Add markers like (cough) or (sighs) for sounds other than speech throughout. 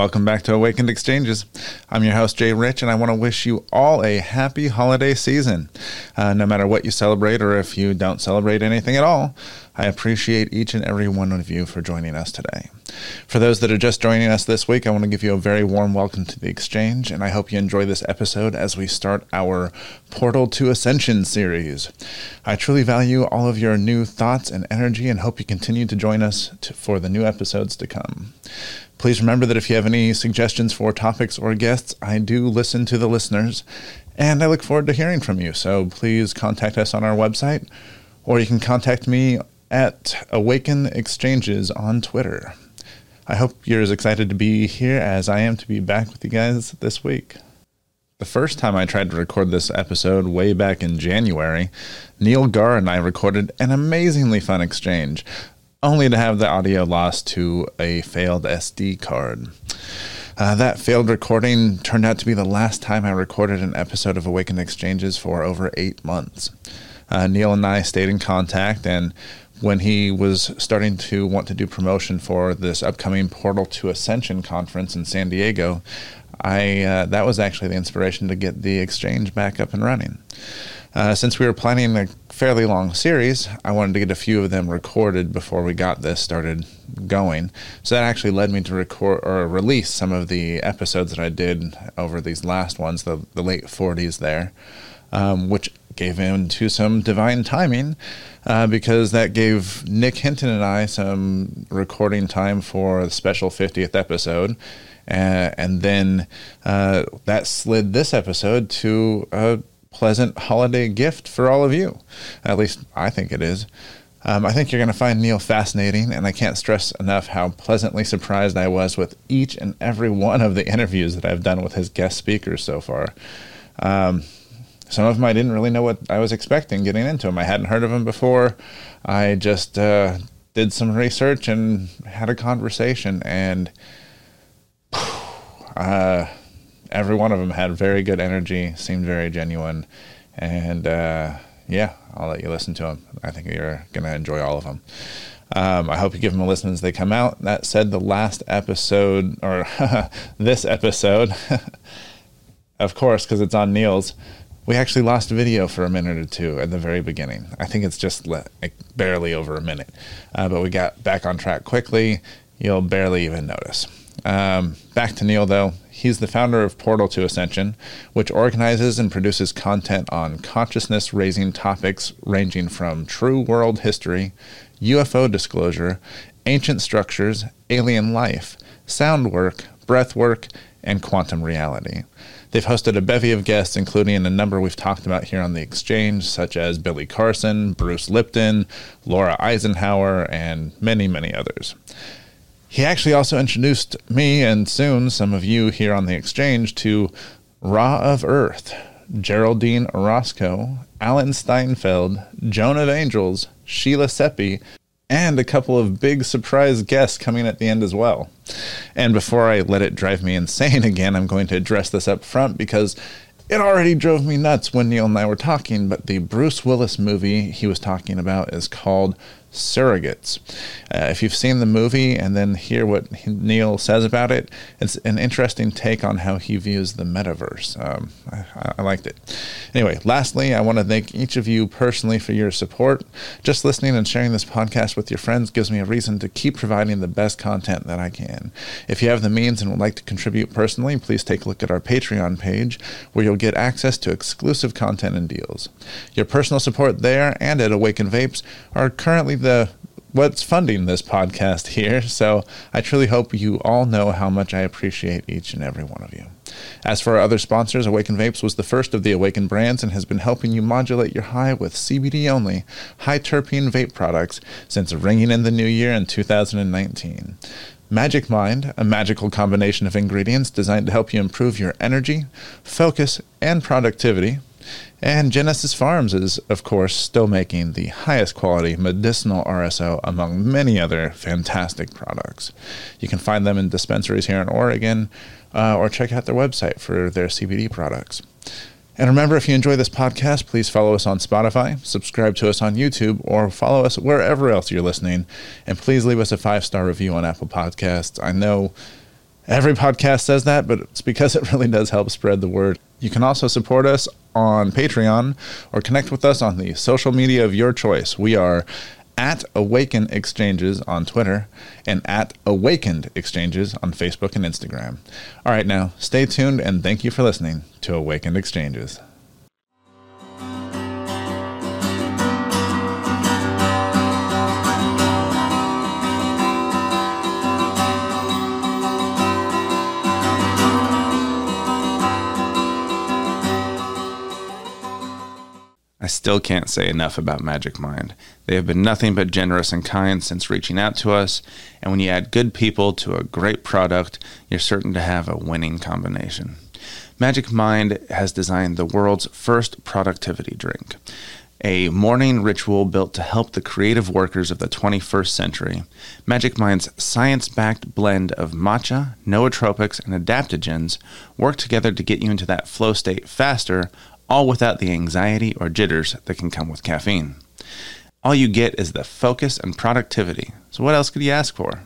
Welcome back to Awakened Exchanges. I'm your host, Jay Rich, and I want to wish you all a happy holiday season. Uh, no matter what you celebrate or if you don't celebrate anything at all, I appreciate each and every one of you for joining us today. For those that are just joining us this week, I want to give you a very warm welcome to the exchange, and I hope you enjoy this episode as we start our Portal to Ascension series. I truly value all of your new thoughts and energy and hope you continue to join us to, for the new episodes to come. Please remember that if you have any suggestions for topics or guests, I do listen to the listeners and I look forward to hearing from you. So please contact us on our website or you can contact me at Awaken Exchanges on Twitter. I hope you're as excited to be here as I am to be back with you guys this week. The first time I tried to record this episode, way back in January, Neil Gaur and I recorded an amazingly fun exchange only to have the audio lost to a failed SD card. Uh, that failed recording turned out to be the last time I recorded an episode of Awakened Exchanges for over eight months. Uh, Neil and I stayed in contact, and when he was starting to want to do promotion for this upcoming Portal to Ascension conference in San Diego, I uh, that was actually the inspiration to get the exchange back up and running. Uh, since we were planning a fairly long series, I wanted to get a few of them recorded before we got this started going. So that actually led me to record or release some of the episodes that I did over these last ones, the, the late 40s there, um, which gave into some divine timing uh, because that gave Nick Hinton and I some recording time for the special 50th episode. Uh, and then uh, that slid this episode to a pleasant holiday gift for all of you. At least I think it is. Um, I think you're going to find Neil fascinating, and I can't stress enough how pleasantly surprised I was with each and every one of the interviews that I've done with his guest speakers so far. Um, some of them I didn't really know what I was expecting getting into them. I hadn't heard of them before. I just uh, did some research and had a conversation, and (sighs) uh, every one of them had very good energy, seemed very genuine, and uh, yeah, I'll let you listen to them. I think you're gonna enjoy all of them. Um, I hope you give them a listen as they come out. That said, the last episode or (laughs) this episode, (laughs) of course, because it's on Neil's. We actually lost video for a minute or two at the very beginning. I think it's just like barely over a minute, uh, but we got back on track quickly. You'll barely even notice. Um, back to Neil, though. He's the founder of Portal to Ascension, which organizes and produces content on consciousness raising topics ranging from true world history, UFO disclosure, ancient structures, alien life, sound work, breath work, and quantum reality. They've hosted a bevy of guests, including a number we've talked about here on the exchange, such as Billy Carson, Bruce Lipton, Laura Eisenhower, and many, many others. He actually also introduced me and soon some of you here on the exchange to Ra of Earth, Geraldine Orozco, Alan Steinfeld, Joan of Angels, Sheila Seppi, and a couple of big surprise guests coming at the end as well. And before I let it drive me insane (laughs) again, I'm going to address this up front because it already drove me nuts when Neil and I were talking, but the Bruce Willis movie he was talking about is called surrogates. Uh, if you've seen the movie and then hear what Neil says about it, it's an interesting take on how he views the metaverse. Um, I, I, liked it. Anyway, lastly, I want to thank each of you personally for your support. Just listening and sharing this podcast with your friends gives me a reason to keep providing the best content that I can. If you have the means and would like to contribute personally, please take a look at our Patreon page where you'll get access to exclusive content and deals. Your personal support there and at Awaken Vapes are currently the what's funding this podcast here. (laughs) So I truly hope you all know how much I appreciate each and every one of you. As for our other sponsors, Awaken Vapes was the first of the Awaken brands and has been helping you modulate your high with CBD only, high terpene vape products since ringing in the new year in 2019. Magic Mind, a magical combination of ingredients designed to help you improve your energy, focus, and productivity and Genesis Farms is, of course, still making the highest quality medicinal RSO among many other fantastic products. You can find them in dispensaries here in Oregon uh, or check out their website for their CBD products. And remember, if you enjoy this podcast, please follow us on Spotify, subscribe to us on YouTube, or follow us wherever else you're listening. And please leave us a five star review on Apple Podcasts. I know Every podcast says that, but it's because it (laughs) really does help spread the word. You can also support us on Patreon or connect with us on the social media of your choice. We are at Awaken Exchanges on Twitter and at Awakened Exchanges on Facebook and Instagram. All right, now stay tuned and thank you for listening to Awakened Exchanges. I still can't say enough about Magic Mind. They have been nothing but generous and kind since reaching out to us, and when you add good people to a great product, you're certain to have a winning combination. Magic Mind has designed the world's first productivity drink, a morning ritual built to help the creative workers of the 21st century. Magic Mind's science backed blend of matcha, nootropics, and adaptogens work together to get you into that flow state faster all without the anxiety or jitters that can come with caffeine. All you get is the focus and productivity. So, what else could you ask for?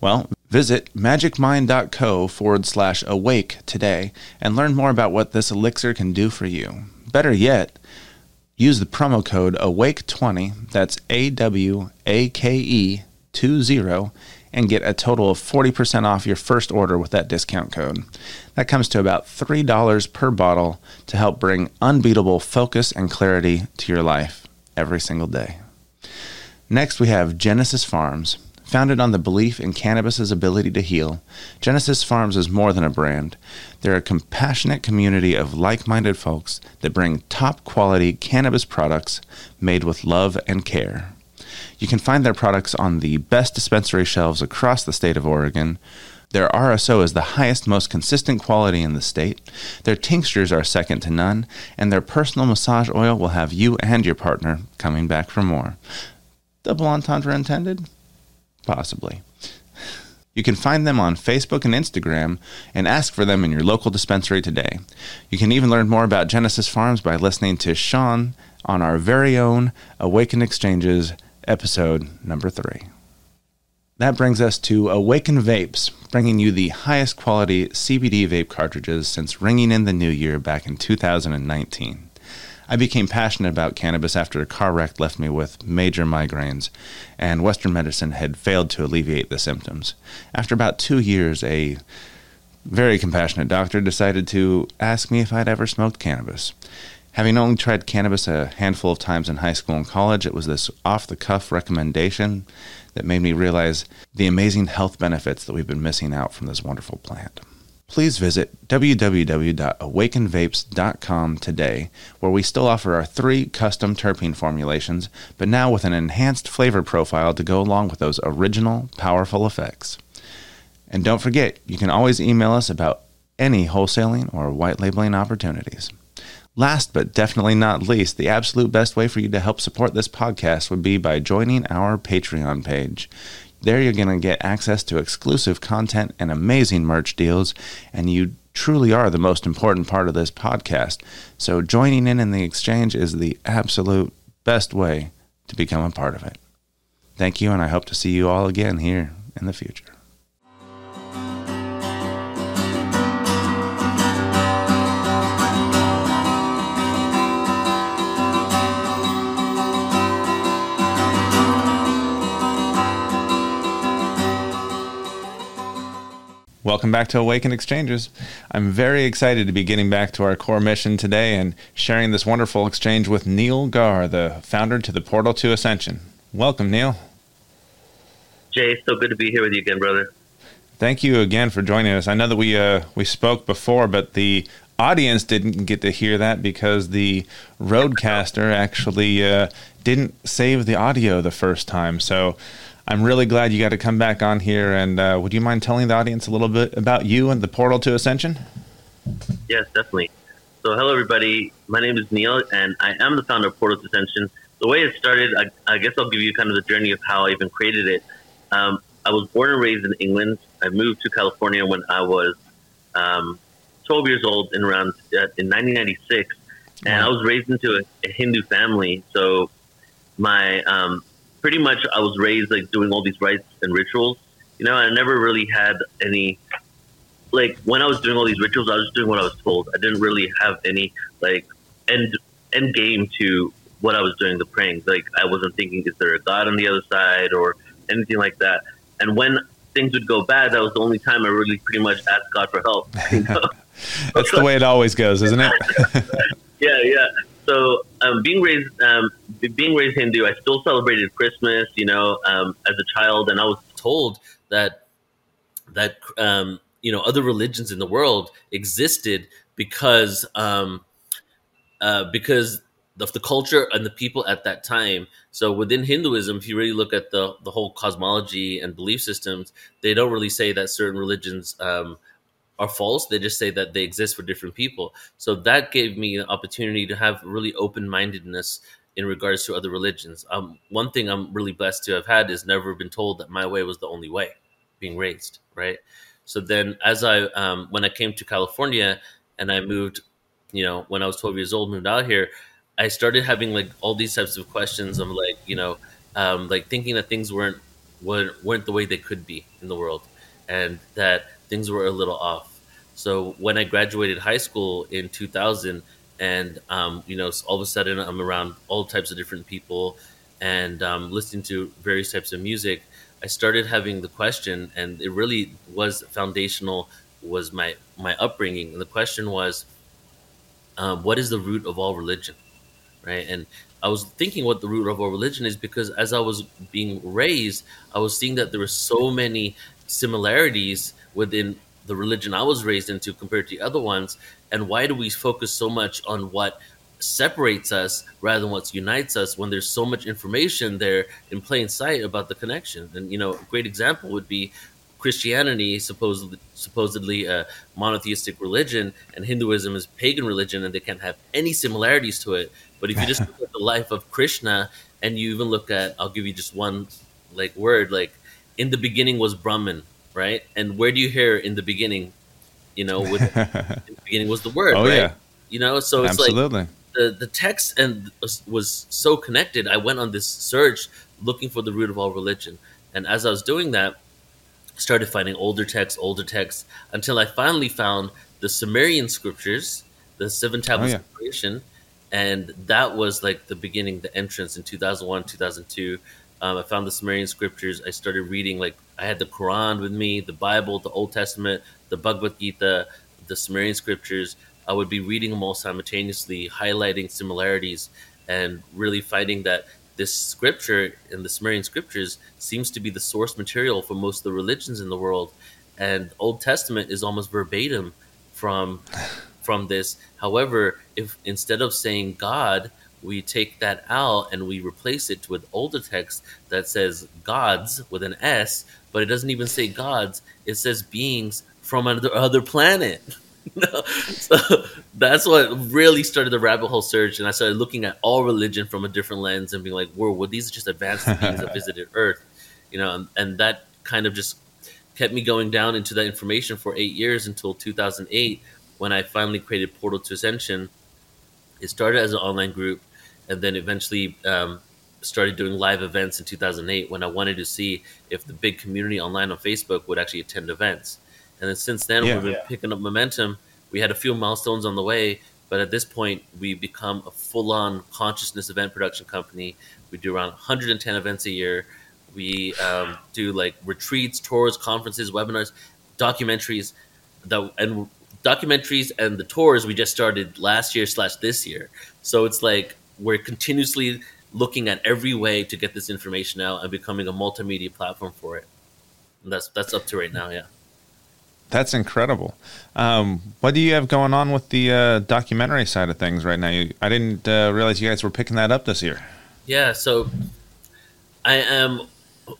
Well, visit magicmind.co forward slash awake today and learn more about what this elixir can do for you. Better yet, use the promo code AWAKE20, that's A W A K E 20, and get a total of 40% off your first order with that discount code. That comes to about $3 per bottle to help bring unbeatable focus and clarity to your life every single day. Next, we have Genesis Farms. Founded on the belief in cannabis's ability to heal, Genesis Farms is more than a brand. They're a compassionate community of like minded folks that bring top quality cannabis products made with love and care. You can find their products on the best dispensary shelves across the state of Oregon. Their RSO is the highest, most consistent quality in the state. Their tinctures are second to none, and their personal massage oil will have you and your partner coming back for more. Double entendre intended? Possibly. You can find them on Facebook and Instagram and ask for them in your local dispensary today. You can even learn more about Genesis Farms by listening to Sean on our very own Awaken Exchanges episode number three. That brings us to Awaken Vapes, bringing you the highest quality CBD vape cartridges since ringing in the new year back in 2019. I became passionate about cannabis after a car wreck left me with major migraines, and Western medicine had failed to alleviate the symptoms. After about two years, a very compassionate doctor decided to ask me if I'd ever smoked cannabis. Having only tried cannabis a handful of times in high school and college, it was this off the cuff recommendation that made me realize the amazing health benefits that we've been missing out from this wonderful plant. Please visit www.awakenvapes.com today, where we still offer our three custom terpene formulations, but now with an enhanced flavor profile to go along with those original, powerful effects. And don't forget, you can always email us about any wholesaling or white labeling opportunities. Last but definitely not least, the absolute best way for you to help support this podcast would be by joining our Patreon page. There you're going to get access to exclusive content and amazing merch deals, and you truly are the most important part of this podcast. So joining in in the exchange is the absolute best way to become a part of it. Thank you, and I hope to see you all again here in the future. Welcome back to Awaken Exchanges. I'm very excited to be getting back to our core mission today and sharing this wonderful exchange with Neil Gaur, the founder to the Portal to Ascension. Welcome, Neil. Jay, so good to be here with you again, brother. Thank you again for joining us. I know that we uh, we spoke before, but the audience didn't get to hear that because the RODECaster actually uh, didn't save the audio the first time. So I'm really glad you got to come back on here. And uh, would you mind telling the audience a little bit about you and the Portal to Ascension? Yes, definitely. So, hello, everybody. My name is Neil, and I am the founder of Portal to Ascension. The way it started, I, I guess I'll give you kind of the journey of how I even created it. Um, I was born and raised in England. I moved to California when I was um, 12 years old in around uh, in 1996, and wow. I was raised into a, a Hindu family. So my um, pretty much I was raised like doing all these rites and rituals. You know, I never really had any like when I was doing all these rituals, I was just doing what I was told. I didn't really have any like end end game to what I was doing the praying. Like I wasn't thinking, is there a God on the other side or anything like that. And when things would go bad, that was the only time I really pretty much asked God for help. You (laughs) know? (laughs) That's the way it always goes, isn't it? (laughs) yeah, yeah. So um, being raised, um, being raised Hindu, I still celebrated Christmas. You know, um, as a child, and I was told that that um, you know other religions in the world existed because um, uh, because of the culture and the people at that time. So within Hinduism, if you really look at the the whole cosmology and belief systems, they don't really say that certain religions um, are false. They just say that they exist for different people. So that gave me an opportunity to have really open mindedness in regards to other religions. Um, one thing I'm really blessed to have had is never been told that my way was the only way, being raised right. So then, as I um, when I came to California and I moved, you know, when I was 12 years old, moved out here, I started having like all these types of questions. I'm like, you know, um, like thinking that things weren't weren't weren't the way they could be in the world, and that things were a little off. So when I graduated high school in 2000, and um, you know, all of a sudden I'm around all types of different people, and um, listening to various types of music, I started having the question, and it really was foundational. Was my my upbringing, and the question was, um, what is the root of all religion, right? And I was thinking what the root of all religion is because as I was being raised, I was seeing that there were so many similarities within the religion I was raised into compared to the other ones, and why do we focus so much on what separates us rather than what unites us when there's so much information there in plain sight about the connection? And you know, a great example would be Christianity, supposedly supposedly a monotheistic religion, and Hinduism is pagan religion, and they can't have any similarities to it. But if you just (laughs) look at the life of Krishna, and you even look at, I'll give you just one like word, like in the beginning was Brahman, right? And where do you hear in the beginning? You know, with (laughs) in the beginning was the word, oh right? yeah, You know, so it's absolutely. like the the text and was, so connected. I went on this search looking for the root of all religion, and as I was doing that, started finding older texts, older texts, until I finally found the Sumerian scriptures, the seven tablets yeah. of creation, and that was like the beginning, the entrance in two thousand one, two thousand two. Um, I found the Sumerian scriptures. I started reading like I had the Quran with me, the Bible, the Old Testament, the Bhagavad Gita, the Sumerian scriptures. I would be reading them all simultaneously, highlighting similarities, and really finding that this scripture in the Sumerian scriptures seems to be the source material for most of the religions in the world, and Old Testament is almost verbatim from (sighs) from this. However, if instead of saying God, we take that out and we replace it with older text that says gods with an S, but it doesn't even say gods. It says beings from another other planet. (laughs) so that's what really started the rabbit hole search, and I started looking at all religion from a different lens and being like, "Whoa, well, these are just advanced beings that (laughs) visited Earth," you know, and, and that kind of just kept me going down into that information for eight years until 2008 when I finally created Portal to Ascension. It started as an online group, and then eventually um, started doing live events in 2008 when I wanted to see if the big community online on Facebook would actually attend events. And then since then, Yeah. we've been Yeah. picking up momentum. We had a few milestones on the way, but at this point, we've become a full-on consciousness event production company. We do around 110 events a year. We um, do like retreats, tours, conferences, webinars, documentaries, that and documentaries and the tours we just started last year slash this year. So it's like we're continuously looking at every way to get this information out and becoming a multimedia platform for it. And that's that's up to right now, yeah. That's incredible. Um, what do you have going on with the uh, documentary side of things right now? You, I didn't uh, realize you guys were picking that up this year. Yeah, so I am.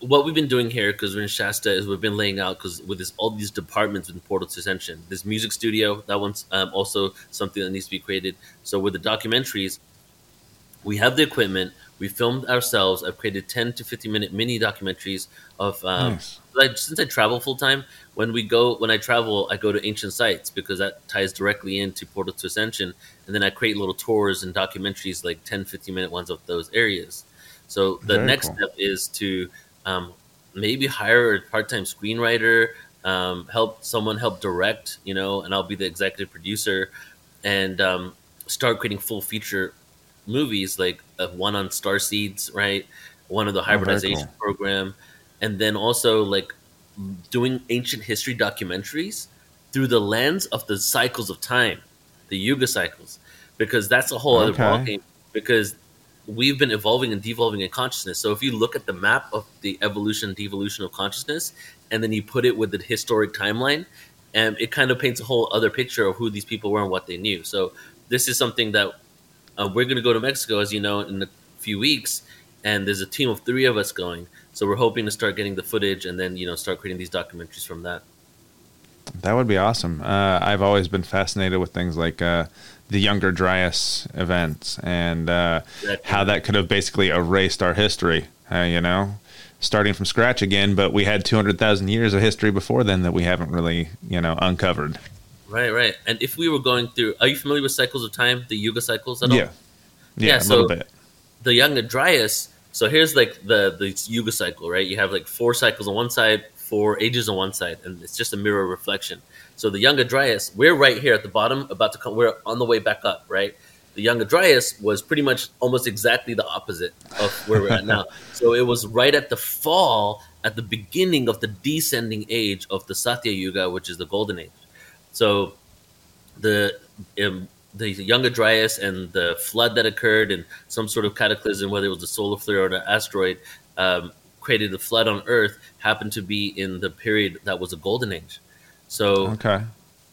What we've been doing here, because we're in Shasta, is we've been laying out because with this all these departments in Portal to Ascension, this music studio, that one's um, also something that needs to be created. So with the documentaries, we have the equipment. We filmed ourselves. I've created ten to fifteen minute mini documentaries of. Um, Nice. like, since I travel full time, when we go when I travel, I go to ancient sites because that ties directly into Portal to Ascension, and then I create little tours and documentaries, like 10, 15 minute ones of those areas. So the Very next cool. step is to um, maybe hire a part time screenwriter, um, help someone help direct, you know, and I'll be the executive producer and um, start creating full feature movies like uh, one on star seeds, right? One of the hybridization cool. program, and then also like doing ancient history documentaries through the lens of the cycles of time, the yuga cycles, because that's a whole okay. other ballgame. Because we've been evolving and devolving in consciousness. So if you look at the map of the evolution and devolution of consciousness, and then you put it with the historic timeline, and it kind of paints a whole other picture of who these people were and what they knew. So this is something that uh, we're going to go to Mexico, as you know, in a few weeks, and there's a team of three of us going. So we're hoping to start getting the footage and then you know start creating these documentaries from that. That would be awesome. Uh, I've always been fascinated with things like uh, the Younger Dryas events and uh, how that could have basically erased our history. Uh, you know, starting from scratch again, but we had 200,000 years of history before then that we haven't really, you know, uncovered. Right, right. And if we were going through, are you familiar with cycles of time, the Yuga cycles at all? Yeah. Yeah, yeah a so little bit. The Younger Dryas, so here's like the, the Yuga cycle, right? You have like four cycles on one side, four ages on one side, and it's just a mirror reflection. So the Younger Dryas, we're right here at the bottom, about to come, we're on the way back up, right? the Younger Dryas was pretty much almost exactly the opposite of where we're at now. (laughs) So it was right at the fall, at the beginning of the descending age of the Satya Yuga, which is the Golden Age. So the um, the Younger Dryas and the flood that occurred and some sort of cataclysm, whether it was a solar flare or an asteroid, um, created the flood on Earth, happened to be in the period that was a Golden Age. So okay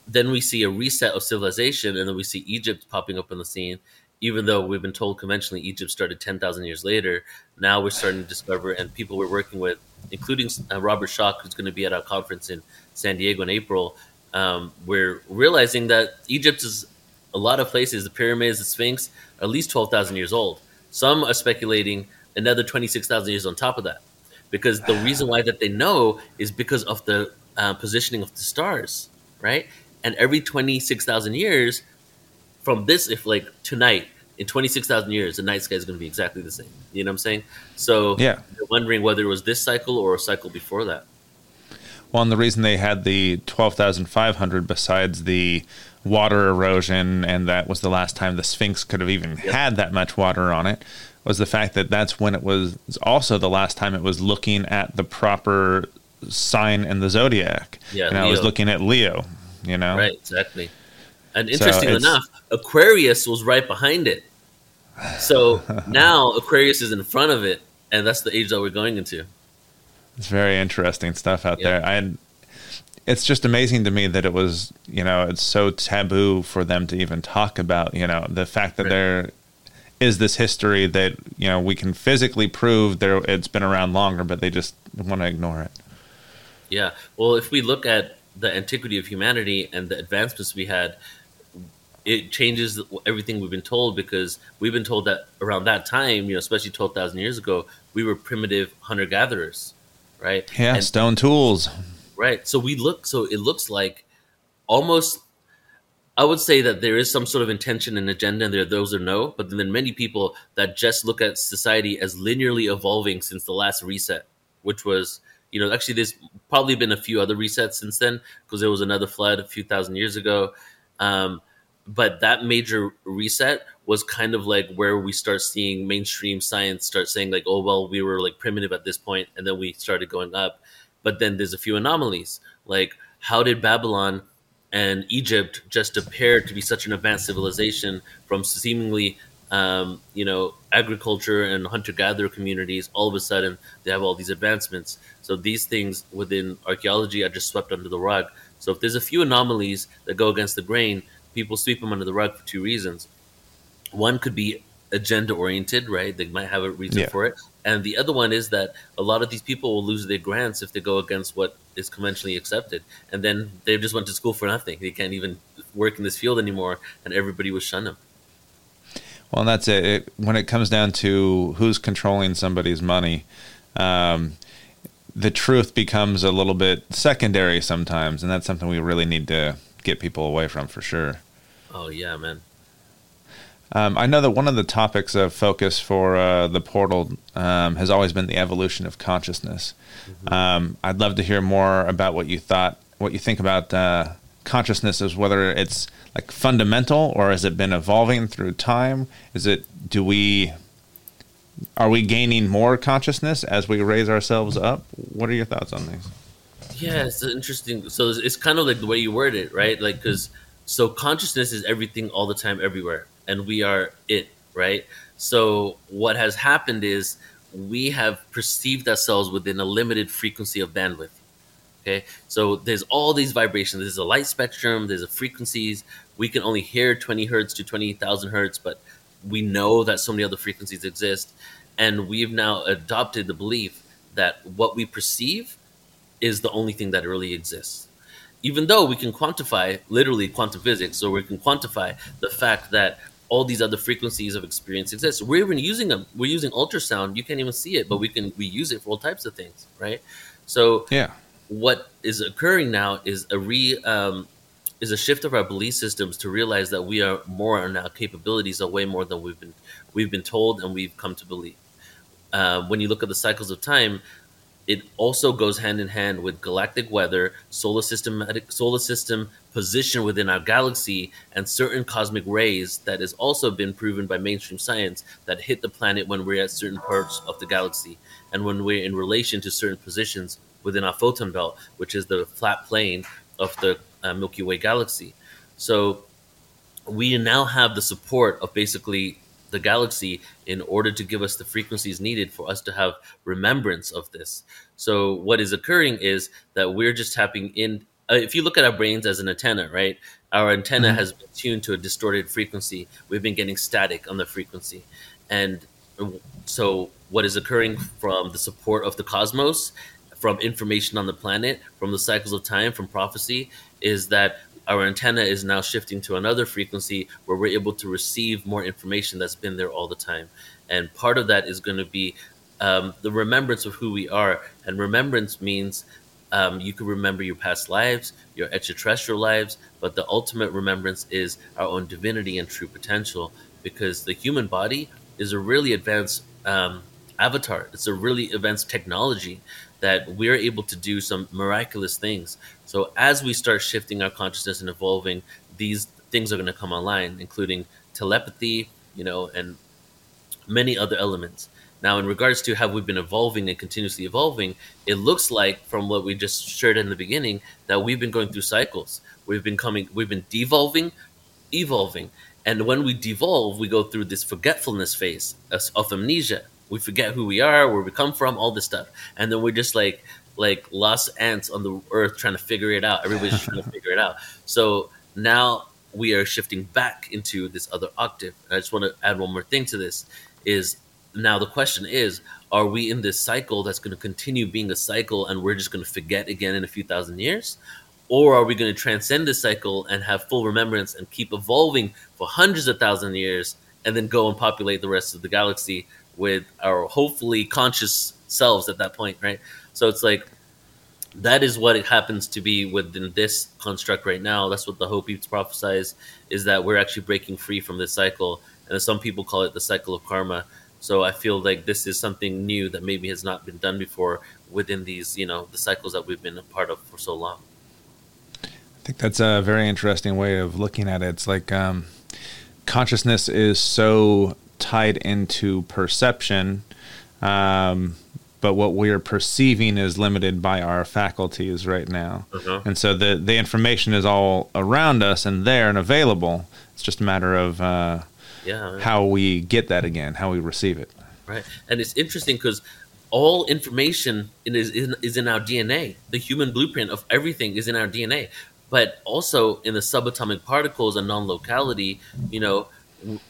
then we see a reset of civilization, and then we see Egypt popping up on the scene. Even though we've been told conventionally Egypt started 10,000 years later, now we're starting to discover, and people we're working with, including uh, Robert Schoch, who's going to be at our conference in San Diego in April, um, we're realizing that Egypt is a lot of places, the pyramids, the Sphinx, at least 12,000 years old. Some are speculating another 26,000 years on top of that. Because the reason why that they know is because of the uh, positioning of the stars, right? and every 26,000 years from this if like tonight in 26,000 years the night sky is going to be exactly the same you know what i'm saying so yeah wondering whether it was this cycle or a cycle before that well and the reason they had the 12,500 besides the water erosion and that was the last time the sphinx could have even yep. had that much water on it was the fact that that's when it was also the last time it was looking at the proper sign in the zodiac. Yeah, and Leo. I was looking at Leo, you know? Right, exactly. And interestingly so enough, Aquarius was right behind it. So (laughs) now Aquarius is in front of it, and that's the age that we're going into. It's very interesting stuff out yeah. there. I it's just amazing to me that it was, you know, it's so taboo for them to even talk about, you know, the fact that right. there is this history that, you know, we can physically prove there it's been around longer, but they just want to ignore it. Yeah. Well, if we look at the antiquity of humanity and the advancements we had, it changes everything we've been told because we've been told that around that time, you know, especially 12,000 years ago, we were primitive hunter gatherers, right? Yeah, and, stone tools. Right. So we look, so it looks like almost, I would say that there is some sort of intention and agenda, and there are those who know, but then many people that just look at society as linearly evolving since the last reset, which was you know, actually, there's probably been a few other resets since then because there was another flood a few thousand years ago. Um, but that major reset was kind of like where we start seeing mainstream science start saying like, oh well, we were like primitive at this point, and then we started going up. But then there's a few anomalies. Like, how did Babylon and Egypt just appear to be such an advanced civilization from seemingly um, you know, agriculture and hunter gatherer communities, all of a sudden they have all these advancements. So these things within archaeology are just swept under the rug. So if there's a few anomalies that go against the grain, people sweep them under the rug for two reasons. One could be agenda oriented, right? They might have a reason yeah. for it. And the other one is that a lot of these people will lose their grants if they go against what is conventionally accepted. And then they just went to school for nothing. They can't even work in this field anymore, and everybody will shun them. Well, that's it. it. When it comes down to who's controlling somebody's money, um, the truth becomes a little bit secondary sometimes, and that's something we really need to get people away from for sure. Oh yeah, man. Um, I know that one of the topics of focus for uh, the portal um, has always been the evolution of consciousness. Mm-hmm. Um, I'd love to hear more about what you thought, what you think about uh, consciousness, as whether it's like fundamental or has it been evolving through time? Is it do we are we gaining more consciousness as we raise ourselves up? What are your thoughts on these? Yeah, it's interesting. So it's, it's kind of like the way you word it, right? Like because so consciousness is everything all the time, everywhere, and we are it, right? So what has happened is we have perceived ourselves within a limited frequency of bandwidth. Okay, so there's all these vibrations. There's a light spectrum. There's a frequencies. We can only hear 20 hertz to 20,000 hertz, but we know that so many other frequencies exist, and we've now adopted the belief that what we perceive is the only thing that really exists. Even though we can quantify, literally quantum physics, so we can quantify the fact that all these other frequencies of experience exist. We're even using them. We're using ultrasound. You can't even see it, but we can we use it for all types of things, right? So yeah, what is occurring now is a re um, is a shift of our belief systems to realize that we are more and our capabilities are way more than we've been we've been told and we've come to believe. Uh, when you look at the cycles of time, it also goes hand in hand with galactic weather, solar systematic solar system position within our galaxy, and certain cosmic rays that has also been proven by mainstream science that hit the planet when we're at certain parts of the galaxy and when we're in relation to certain positions within our photon belt, which is the flat plane of the uh, Milky Way galaxy. So we now have the support of basically the galaxy in order to give us the frequencies needed for us to have remembrance of this. So what is occurring is that we're just tapping in. Uh, if you look at our brains as an antenna, right? Our antenna mm-hmm. has been tuned to a distorted frequency. We've been getting static on the frequency, and so what is occurring from the support of the cosmos from information on the planet, from the cycles of time, from prophecy, is that our antenna is now shifting to another frequency where we're able to receive more information that's been there all the time. And part of that is going to be um, the remembrance of who we are. And remembrance means um, you can remember your past lives, your extraterrestrial lives, but the ultimate remembrance is our own divinity and true potential because the human body is a really advanced um, avatar. It's a really advanced technology that we're able to do some miraculous things. So as we start shifting our consciousness and evolving, these things are going to come online, including telepathy, you know, and many other elements. Now, in regards to how we've been evolving and continuously evolving, it looks like from what we just shared in the beginning that we've been going through cycles. We've been coming, we've been devolving, evolving, and when we devolve, we go through this forgetfulness phase of amnesia we forget who we are, where we come from, all this stuff, and then we're just like like lost ants on the earth trying to figure it out. Everybody's trying to figure it out. So now we are shifting back into this other octave. And I just want to add one more thing to this: is now the question is, are we in this cycle that's going to continue being a cycle, and we're just going to forget again in a few thousand years? Or are we going to transcend this cycle and have full remembrance and keep evolving for hundreds of thousand years and then go and populate the rest of the galaxy with our hopefully conscious selves at that point, right? So it's like that is what it happens to be within this construct right now. That's what the Hopis prophesies is that we're actually breaking free from this cycle, and some people call it the cycle of karma. So I feel like this is something new that maybe has not been done before within these, you know, the cycles that we've been a part of for so long. I think that's a very interesting way of looking at it. It's like um, consciousness is so tied into perception, um, but what we're perceiving is limited by our faculties right now. Uh-huh. And so the the information is all around us and there and available. It's just a matter of uh, yeah, how we get that again, how we receive it. Right, and it's interesting because all information is, is is in our DNA. The human blueprint of everything is in our DNA. But also in the subatomic particles and non-locality, you know,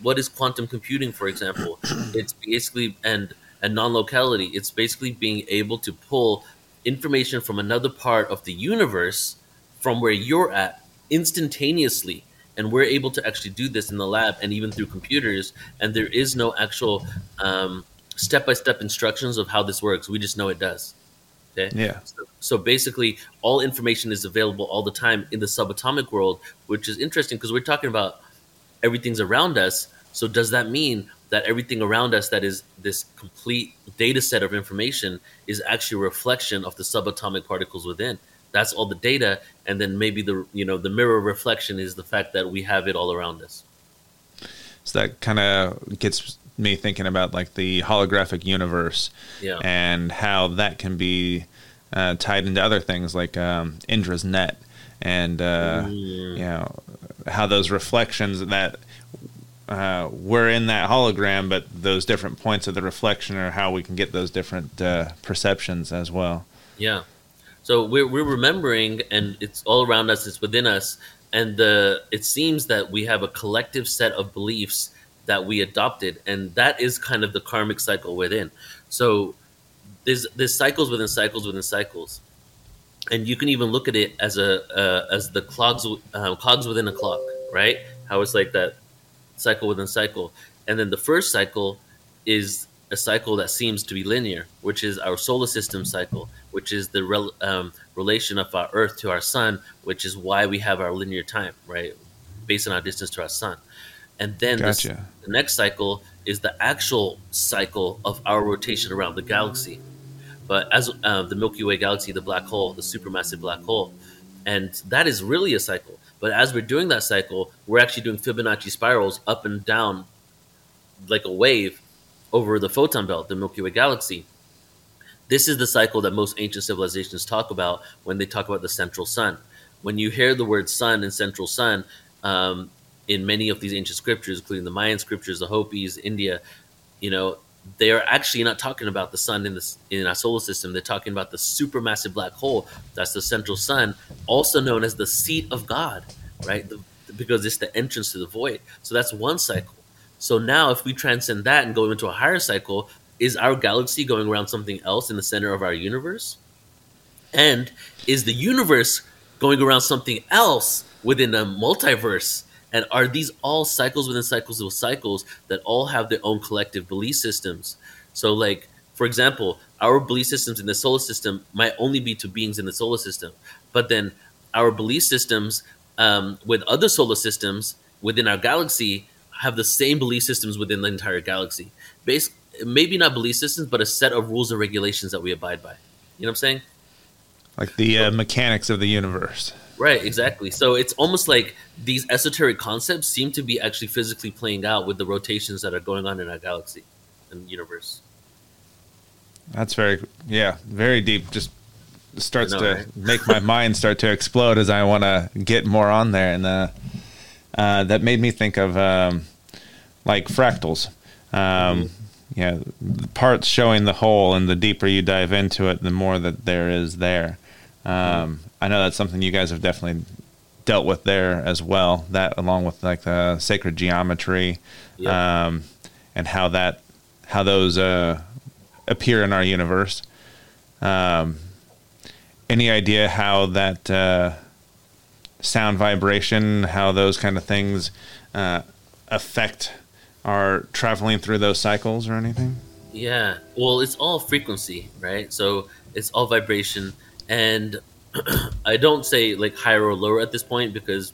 what is quantum computing, for example? it's basically and and non-locality. It's basically being able to pull information from another part of the universe from where you're at instantaneously and we're able to actually do this in the lab and even through computers and there is no actual um, step-by-step instructions of how this works. We just know it does okay? Yeah. So, so basically all information is available all the time in the subatomic world which is interesting because we're talking about everything's around us, So does that mean that everything around us that is this complete data set of information is actually a reflection of the subatomic particles within? That's all the data, and then maybe the you know the mirror reflection is the fact that we have it all around us. So that kind of gets me thinking about like the holographic universe Yeah. and how that can be uh, tied into other things like um, Indra's net and uh, you know how those reflections that uh, were in that hologram, but those different points of the reflection are how we can get those different uh, perceptions as well. Yeah. So we're we're remembering, and it's all around us. It's within us, and the it seems that we have a collective set of beliefs that we adopted, and that is kind of the karmic cycle within. So there's there's cycles within cycles within cycles, and you can even look at it as a uh, as the clogs uh, cogs within a clock, right? How it's like that cycle within cycle, and then the first cycle is a cycle that seems to be linear, which is our solar system cycle, which is the rel- um, relation of our Earth to our Sun, which is why we have our linear time, right, based on our distance to our Sun. And then this- the next cycle is the actual cycle of our rotation around the galaxy. But as uh, the Milky Way galaxy, the black hole, the supermassive black hole, and that is really a cycle. But as we're doing that cycle, we're actually doing Fibonacci spirals up and down like a wave over the photon belt, the Milky Way galaxy. This is the cycle that most ancient civilizations talk about when they talk about the central sun. When you hear the word sun and central sun um, in many of these ancient scriptures, including the Mayan scriptures, the Hopis, India, you know, they are actually not talking about the sun in this in our solar system. They're talking about the supermassive black hole that's the central sun, also known as the seat of God, right? The, because it's the entrance to the void. So that's one cycle. So now, if we transcend that and go into a higher cycle, is our galaxy going around something else in the center of our universe? And is the universe going around something else within a multiverse? And are these all cycles within cycles of cycles that all have their own collective belief systems? So, like, for example, our belief systems in the solar system might only be to beings in the solar system, but then our belief systems um, with other solar systems within our galaxy have the same belief systems within the entire galaxy. Base, maybe not belief systems, but a set of rules and regulations that we abide by. You know what I'm saying? Like the uh, mechanics of the universe. Right, exactly. So it's almost like these esoteric concepts seem to be actually physically playing out with the rotations that are going on in our galaxy and universe. That's very, yeah, very deep. Just starts know, to right? (laughs) make my mind start to explode as I want to get more on there. And uh, uh, that made me think of um, like fractals. Um, Yeah, the parts showing the whole, and the deeper you dive into it, the more that there is there. Um, I know that's something you guys have definitely dealt with there as well. That along with like the sacred geometry, um, and how that how those uh, appear in our universe. Um, any idea how that uh, sound vibration, how those kind of things uh, affect our traveling through those cycles or anything? Yeah. Well, it's all frequency, right? So it's all vibration. And (clears throat) I don't say like higher or lower at this point because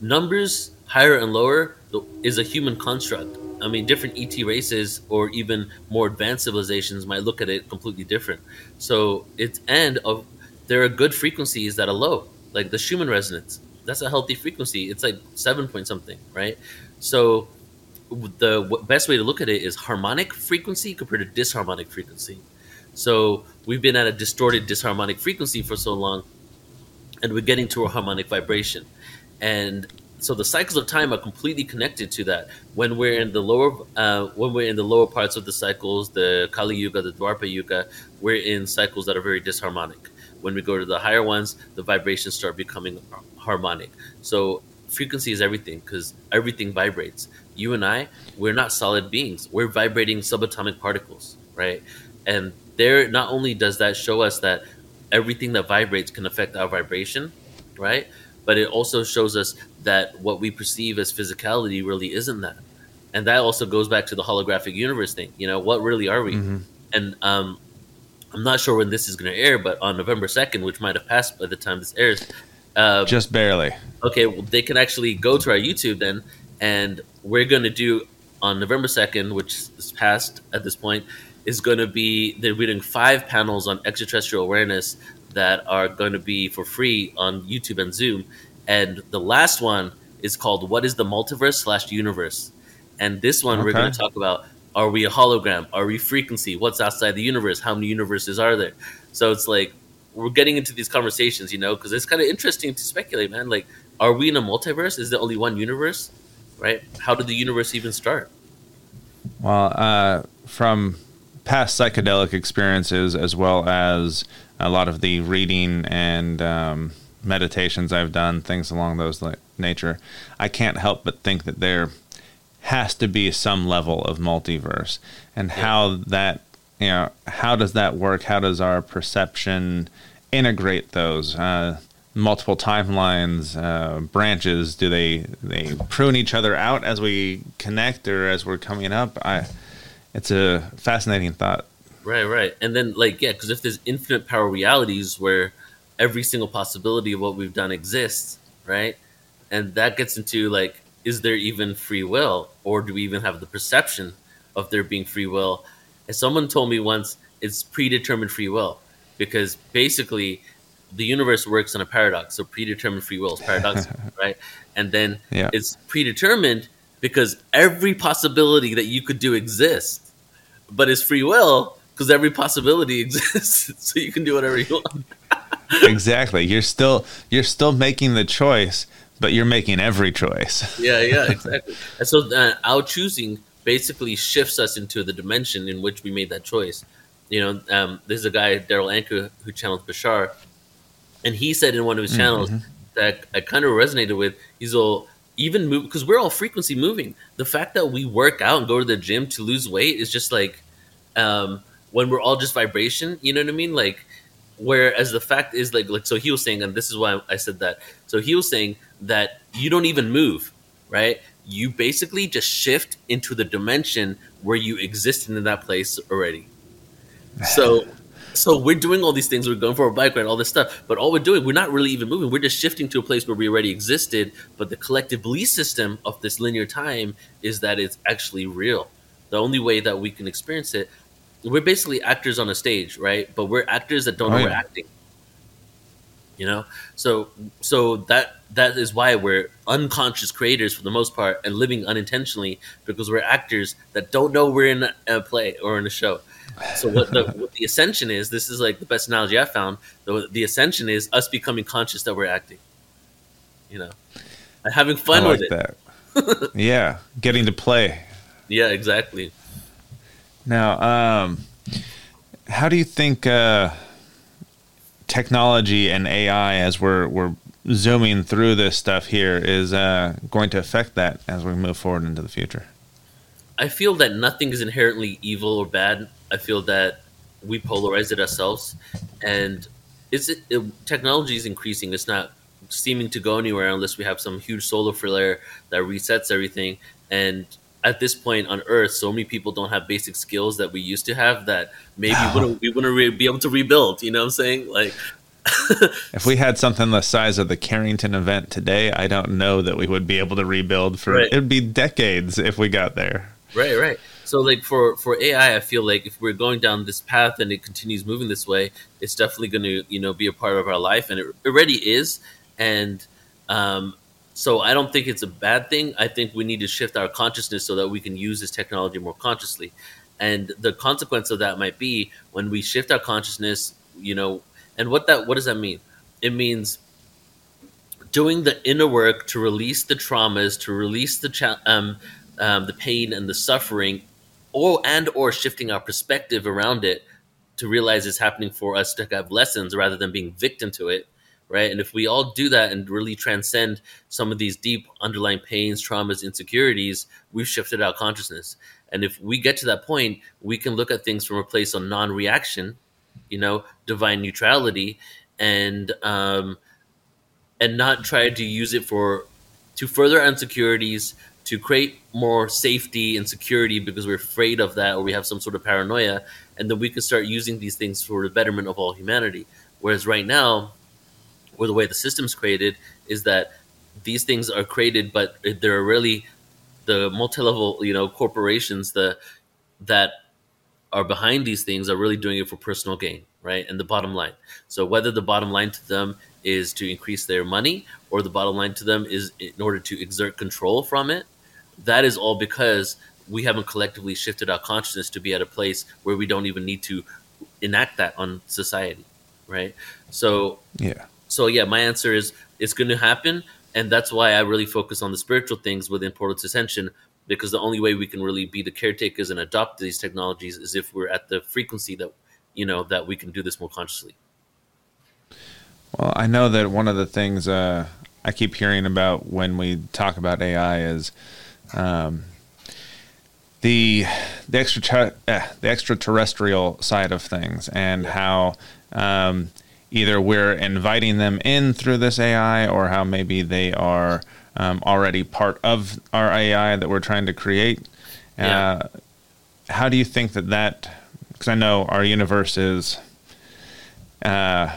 numbers higher and lower is a human construct. I mean, different ET races or even more advanced civilizations might look at it completely different. So it's and of there are good frequencies that are low, like the Schumann resonance. That's a healthy frequency. It's like seven point something, right? So the best way to look at it is harmonic frequency compared to disharmonic frequency. So we've been at a distorted disharmonic frequency for so long, and we're getting to a harmonic vibration. And so the cycles of time are completely connected to that. When we're in the lower, uh, when we're in the lower parts of the cycles, the Kali Yuga, the Dwapara Yuga, we're in cycles that are very disharmonic. When we go to the higher ones, the vibrations start becoming harmonic. So frequency is everything because everything vibrates. You and I, we're not solid beings. We're vibrating subatomic particles, right? And there, not only does that show us that everything that vibrates can affect our vibration, right? But it also shows us that what we perceive as physicality really isn't that. And that also goes back to the holographic universe thing. You know, what really are we? And um, I'm not sure when this is going to air, but on November 2nd, which might have passed by the time this airs, uh, Just barely. okay, well, they can actually go to our YouTube then and we're going to do on November second, which is past at this point, is going to be they're doing five panels on extraterrestrial awareness that are going to be for free on YouTube and Zoom, and the last one is called "What is the Multiverse slash Universe," and this one we're going to talk about are we a hologram? Are we frequency? What's outside the universe? How many universes are there? So it's like we're getting into these conversations, you know, because it's kind of interesting to speculate, man. Like, are we in a multiverse? Is there only one universe? Right? How did the universe even start? Well, uh, from past psychedelic experiences, as well as a lot of the reading and um, meditations I've done, things along those li- nature, I can't help but think that there has to be some level of multiverse, and how that you know how does that work? How does our perception integrate those? Uh, multiple timelines uh, branches do they they prune each other out as we connect or as we're coming up i it's a fascinating thought Right, right. And then, like, yeah, because if there's infinite power realities where every single possibility of what we've done exists, right? And that gets into, like, is there even free will? Or do we even have the perception of there being free will? And someone told me once it's predetermined free will because basically the universe works on a paradox. So predetermined free will is paradoxical, (laughs) right? And then Yeah. it's predetermined because every possibility that you could do exists but it's free will because every possibility (laughs) exists so you can do whatever you want. (laughs) Exactly. You're still you're still making the choice but you're making every choice. (laughs) Yeah yeah exactly. And so uh, our choosing basically shifts us into the dimension in which we made that choice. You know um, there's a guy Darryl Anka who channels bashar and he said in one of his channels that i kind of resonated with he's all even move because we're all frequency moving. The fact that we work out and go to the gym to lose weight is just like um, when we're all just vibration you know what i mean? Like whereas the fact is like like so he was saying and this is why i said that. So he was saying that you don't even move right? You basically just shift into the dimension where you existed in that place already. So so we're doing all these things we're going for a bike ride all this stuff but all we're doing we're not really even moving we're just shifting to a place where we already existed but the collective belief system of this linear time is that it's actually real. The only way that we can experience it we're basically actors on a stage right? But we're actors that don't know Oh, we're acting. You know? So so that that is why we're unconscious creators for the most part and living unintentionally because we're actors that don't know we're in a play or in a show so what the, what the ascension is this is like the best analogy i found. The, the ascension is us becoming conscious that we're acting you know and having fun like with it. (laughs) yeah getting to play. Yeah exactly. Now, um, how do you think uh, technology and AI, as we're we're zooming through this stuff here, is uh, going to affect that as we move forward into the future? I feel that nothing is inherently evil or bad. I feel that we polarize it ourselves, and is it, it technology is increasing. It's not seeming to go anywhere unless we have some huge solar flare that resets everything. And at this point on Earth, so many people don't have basic skills that we used to have that maybe wouldn't, we wouldn't re- be able to rebuild. You know what I'm saying? Like, (laughs) If we had something the size of the Carrington event today, I don't know that we would be able to rebuild for Right. it'd be decades if we got there. Right, right. So like for for AI, I feel like if we're going down this path and it continues moving this way, it's definitely going to you know be a part of our life, and it already is. And um, so I don't think it's a bad thing. I think we need to shift our consciousness so that we can use this technology more consciously. And the consequence of that might be when we shift our consciousness, you know, and what that what does that mean? It means doing the inner work to release the traumas, to release the cha- um, um, the pain and the suffering, or and or shifting our perspective around it to realize it's happening for us to have lessons rather than being victim to it, right? And if we all do that and really transcend some of these deep underlying pains, traumas, insecurities, we've shifted our consciousness. And if we get to that point, we can look at things from a place of non-reaction, you know, divine neutrality, and um, and not try to use it for to further insecurities, to create more safety and security because we're afraid of that or we have some sort of paranoia, and then we can start using these things for the betterment of all humanity. Whereas right now, or the way the system's created, is that these things are created, but they're really the multi-level you know corporations the that are behind these things are really doing it for personal gain right and the bottom line so whether the bottom line to them is to increase their money or the bottom line to them is in order to exert control from it that is all because we haven't collectively shifted our consciousness to be at a place where we don't even need to enact that on society right so Yeah. so yeah my answer is it's going to happen and that's why i really focus on the spiritual things within portal to ascension because the only way we can really be the caretakers and adopt these technologies is if we're at the frequency that you know that we can do this more consciously Well, I know that one of the things uh, I keep hearing about when we talk about AI is um, the the extra uh, the extraterrestrial side of things and how um, either we're inviting them in through this AI or how maybe they are um, already part of our AI that we're trying to create. Yeah. Uh, how do you think that that? Because I know our universe is uh,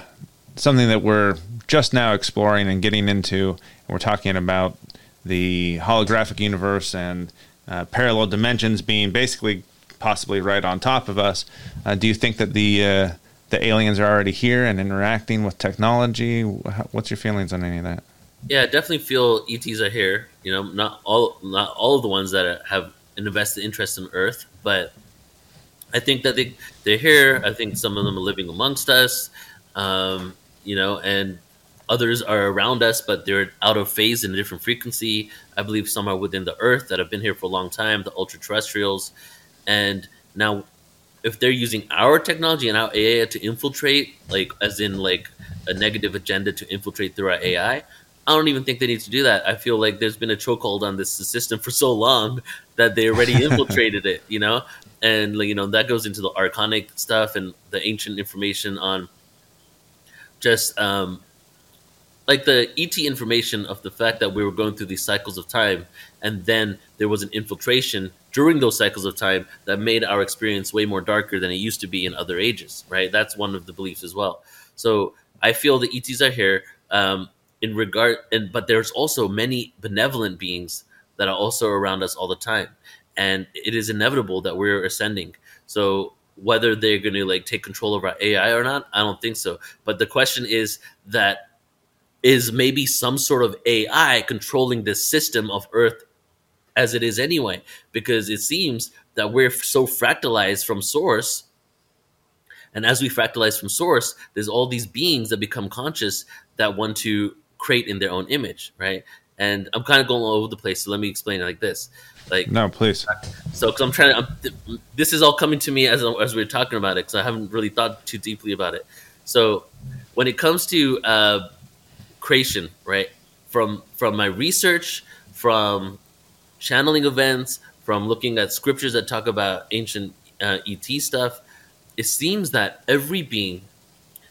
something that we're just now exploring and getting into. And we're talking about the holographic universe and uh, parallel dimensions being basically possibly right on top of us. Uh, do you think that the uh, the aliens are already here and interacting with technology? What's your feelings on any of that? yeah I definitely feel ets are here you know not all not all of the ones that have an invested interest in earth but i think that they they're here i think some of them are living amongst us um, you know and others are around us but they're out of phase in a different frequency i believe some are within the earth that have been here for a long time the ultra terrestrials and now if they're using our technology and our ai to infiltrate like as in like a negative agenda to infiltrate through our ai I don't even think they need to do that. I feel like there's been a chokehold on this system for so long that they already (laughs) infiltrated it, you know? And, like, you know, that goes into the archonic stuff and the ancient information on just um, like the ET information of the fact that we were going through these cycles of time and then there was an infiltration during those cycles of time that made our experience way more darker than it used to be in other ages, right? That's one of the beliefs as well. So I feel the ETs are here. Um, in regard and but there's also many benevolent beings that are also around us all the time and it is inevitable that we're ascending so whether they're going to like take control of our ai or not i don't think so but the question is that is maybe some sort of ai controlling this system of earth as it is anyway because it seems that we're so fractalized from source and as we fractalize from source there's all these beings that become conscious that want to create in their own image, right? And I'm kind of going all over the place, so let me explain it like this. Like, No, please. so because I'm trying to, I'm, th- this is all coming to me as as we're talking about it, because I haven't really thought too deeply about it. So, when it comes to uh, creation, right? From from my research, from channeling events, from looking at scriptures that talk about ancient uh, ET stuff, it seems that every being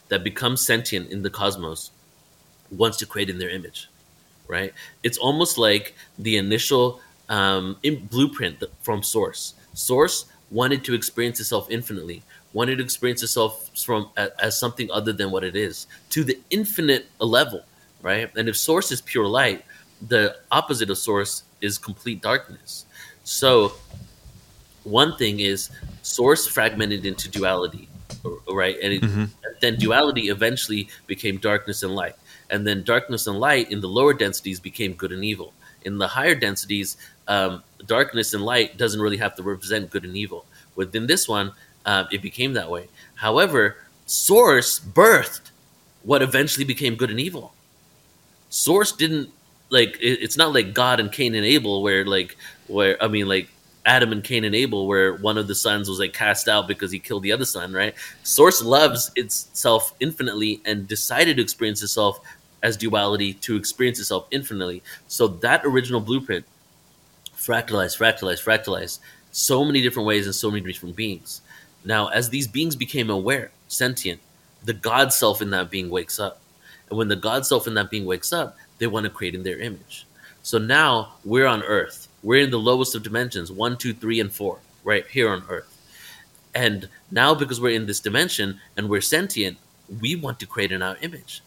that becomes sentient in the cosmos wants to create in their image, right? It's almost like the initial um, in blueprint from Source. Source wanted to experience itself infinitely, wanted to experience itself from a- as something other than what it is, to the infinite level, right? And if Source is pure light, the opposite of Source is complete darkness. So one thing is Source fragmented into duality, right? And, it, and then duality eventually became darkness and light and then darkness and light in the lower densities became good and evil. In the higher densities, um, darkness and light doesn't really have to represent good and evil. Within this one, uh, it became that way. However, Source birthed what eventually became good and evil. Source didn't like it, it's not like God and Cain and Abel, where like where I mean like Adam and Cain and Abel, where one of the sons was like cast out because he killed the other son, right? Source loves itself infinitely and decided to experience itself as duality to experience itself infinitely. So that original blueprint, fractalized, fractalized, fractalized, so many different ways and so many different beings. Now, as these beings became aware, sentient, the God self in that being wakes up. And when the God self in that being wakes up, they want to create in their image. So now we're on Earth. We're in the lowest of dimensions one, two, three, and four, right here on Earth. And now, because we're in this dimension and we're sentient, we want to create in our image.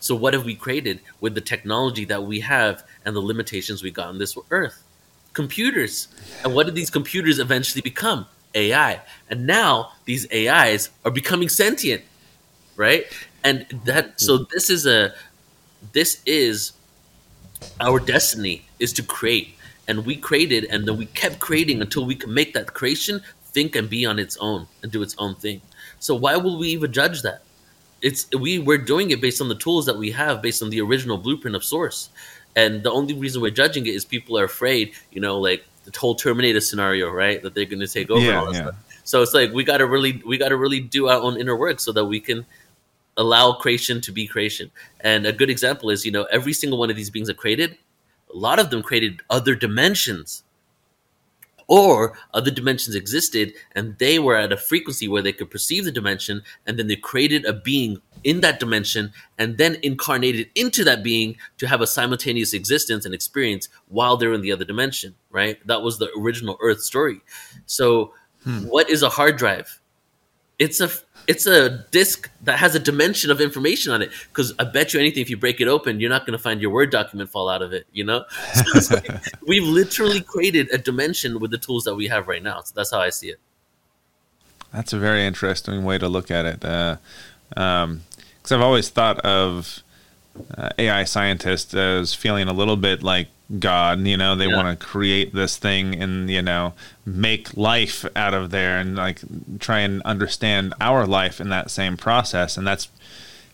So, what have we created with the technology that we have and the limitations we got on this Earth? computers. And what did these computers eventually become? AI. And now these AIs are becoming sentient, right? And that hmm. so this is a this is our destiny is to create. And we created and then we kept creating until we can make that creation think and be on its own and do its own thing. So why will we even judge that? It's we we're doing it based on the tools that we have, based on the original blueprint of source. And the only reason we're judging it is people are afraid, you know, like the whole Terminator scenario, right? That they're going to take over Yeah, yeah. stuff. So it's like we got to really we got to really do our own inner work so that we can allow creation to be creation. And a good example is, you know, every single one of these beings that created, a lot of them created other dimensions. Or other dimensions existed and they were at a frequency where they could perceive the dimension, and then they created a being in that dimension and then incarnated into that being to have a simultaneous existence and experience while they're in the other dimension, right? That was the original Earth story. So, hmm. what is a hard drive? it's a it's a disk that has a dimension of information on it because i bet you anything if you break it open you're not going to find your word document fall out of it you know (laughs) so like, (laughs) we've literally created a dimension with the tools that we have right now so that's how i see it That's a very interesting way to look at it. Uh, um, because I've always thought of uh, AI scientists as feeling a little bit like God. You know, they Yeah. want to create this thing and you know make life out of there and like try and understand our life in that same process. And that's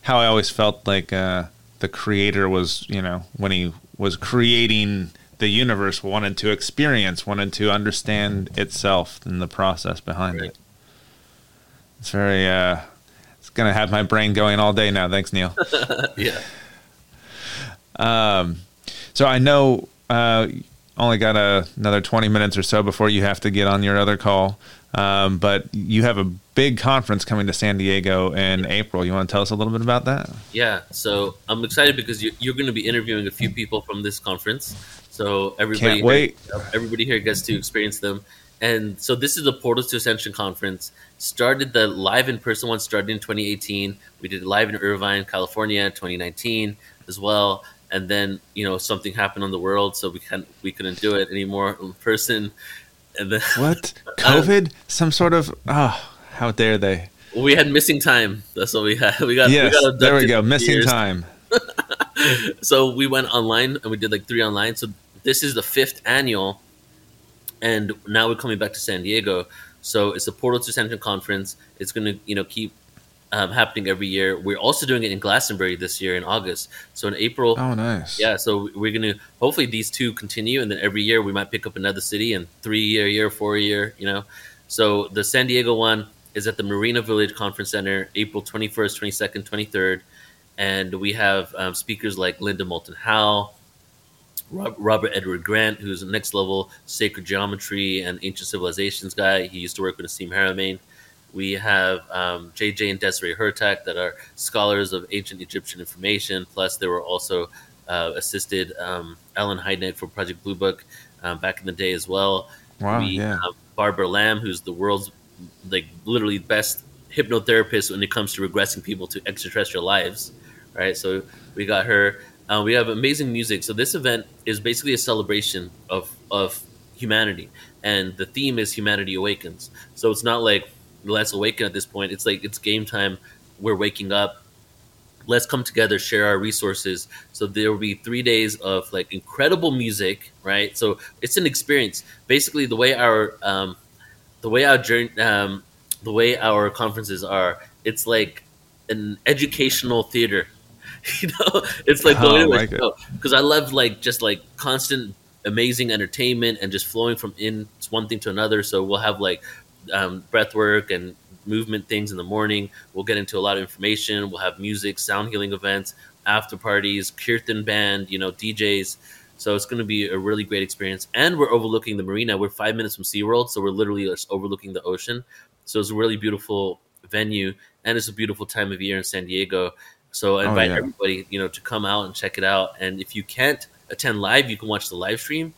how I always felt like uh, the creator was. You know, when he was creating the universe, wanted to experience, wanted to understand itself and the process behind Right. it. It's very uh it's gonna have my brain going all day now. Thanks, Neil. (laughs) yeah So I know uh only got a, another twenty minutes or so before you have to get on your other call. Um, but you have a big conference coming to San Diego in April. You want to tell us a little bit about that? yeah so i'm excited because you're, you're going to be interviewing a few people from this conference so everybody Can't wait. everybody here gets to experience them and so this is the portals to ascension conference started the live in person one started in 2018 we did it live in irvine california 2019 as well and then you know something happened on the world so we can we couldn't do it anymore in person and then (laughs) What? (laughs) COVID? Some sort of oh, how dare they? we had missing time that's what we had we got Yes, we got there we go. Missing years. time. (laughs) so we went online and we did like three online. So this is the fifth annual, and now we're coming back to San Diego. So it's a Portal to Ascension conference. It's going to you know keep um, happening every year. We're also doing it in Glastonbury this year in August. So in April, Oh, nice. yeah. So we're going to hopefully these two continue, and then every year we might pick up another city and three year, year, four year. You know, so the San Diego one is at the Marina Village Conference Center, April twenty first, twenty second, twenty third, and we have um, speakers like Linda Moulton Howe. Robert Edward Grant, who's a next level sacred geometry and ancient civilizations guy. He used to work with Nassim Haramein. We have um, JJ and Desiree Hurtak that are scholars of ancient Egyptian information. Plus, they were also uh, assisted um, Allen Hynek for Project Blue Book um, back in the day as well. Wow, we yeah. have Barbara Lamb, who's the world's like literally best hypnotherapist when it comes to regressing people to extraterrestrial lives. Right, so we got her. Uh, we have amazing music. So this event is basically a celebration of of humanity, and the theme is humanity awakens. So it's not like let's awaken at this point. It's like it's game time. We're waking up. Let's come together, share our resources. So there will be three days of like incredible music, right? So it's an experience. Basically, the way our um, the way our journey, um, the way our conferences are, it's like an educational theater. (laughs) You know, it's like the Oh, like because I love like just like constant amazing entertainment and just flowing from in one thing to another. So we'll have like um, breath work and movement things in the morning. We'll get into a lot of information. We'll have music, sound healing events, after parties, kirtan band, you know, DJs. So it's going to be a really great experience. And we're overlooking the marina. We're five minutes from SeaWorld, so we're literally just overlooking the ocean. So it's a really beautiful venue, and it's a beautiful time of year in San Diego. So I Oh, invite yeah. everybody, you know, to come out and check it out. And if you can't attend live, you can watch the live stream.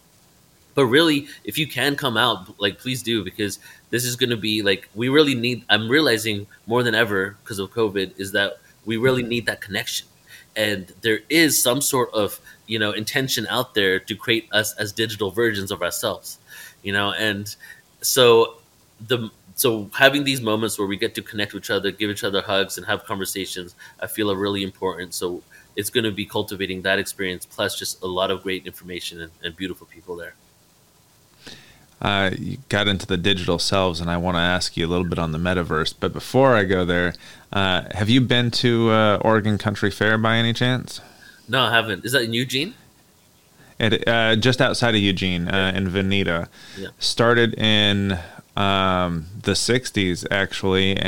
But really, if you can come out, like please do because this is going to be like we really need. I'm realizing more than ever because of COVID is that we really need that connection, and there is some sort of you know intention out there to create us as digital versions of ourselves you know? And so the so having these moments where we get to connect with each other give each other hugs and have conversations i feel are really important. So it's going to be cultivating that experience plus just a lot of great information and, and beautiful people there uh, you got into the digital selves, and I want to ask you a little bit on the metaverse. But before I go there, uh, have you been to uh, Oregon Country Fair by any chance? No, I haven't. Is that in Eugene? It, uh, just outside of Eugene, uh, in Veneta. Yeah. Started in um, the 60s, actually.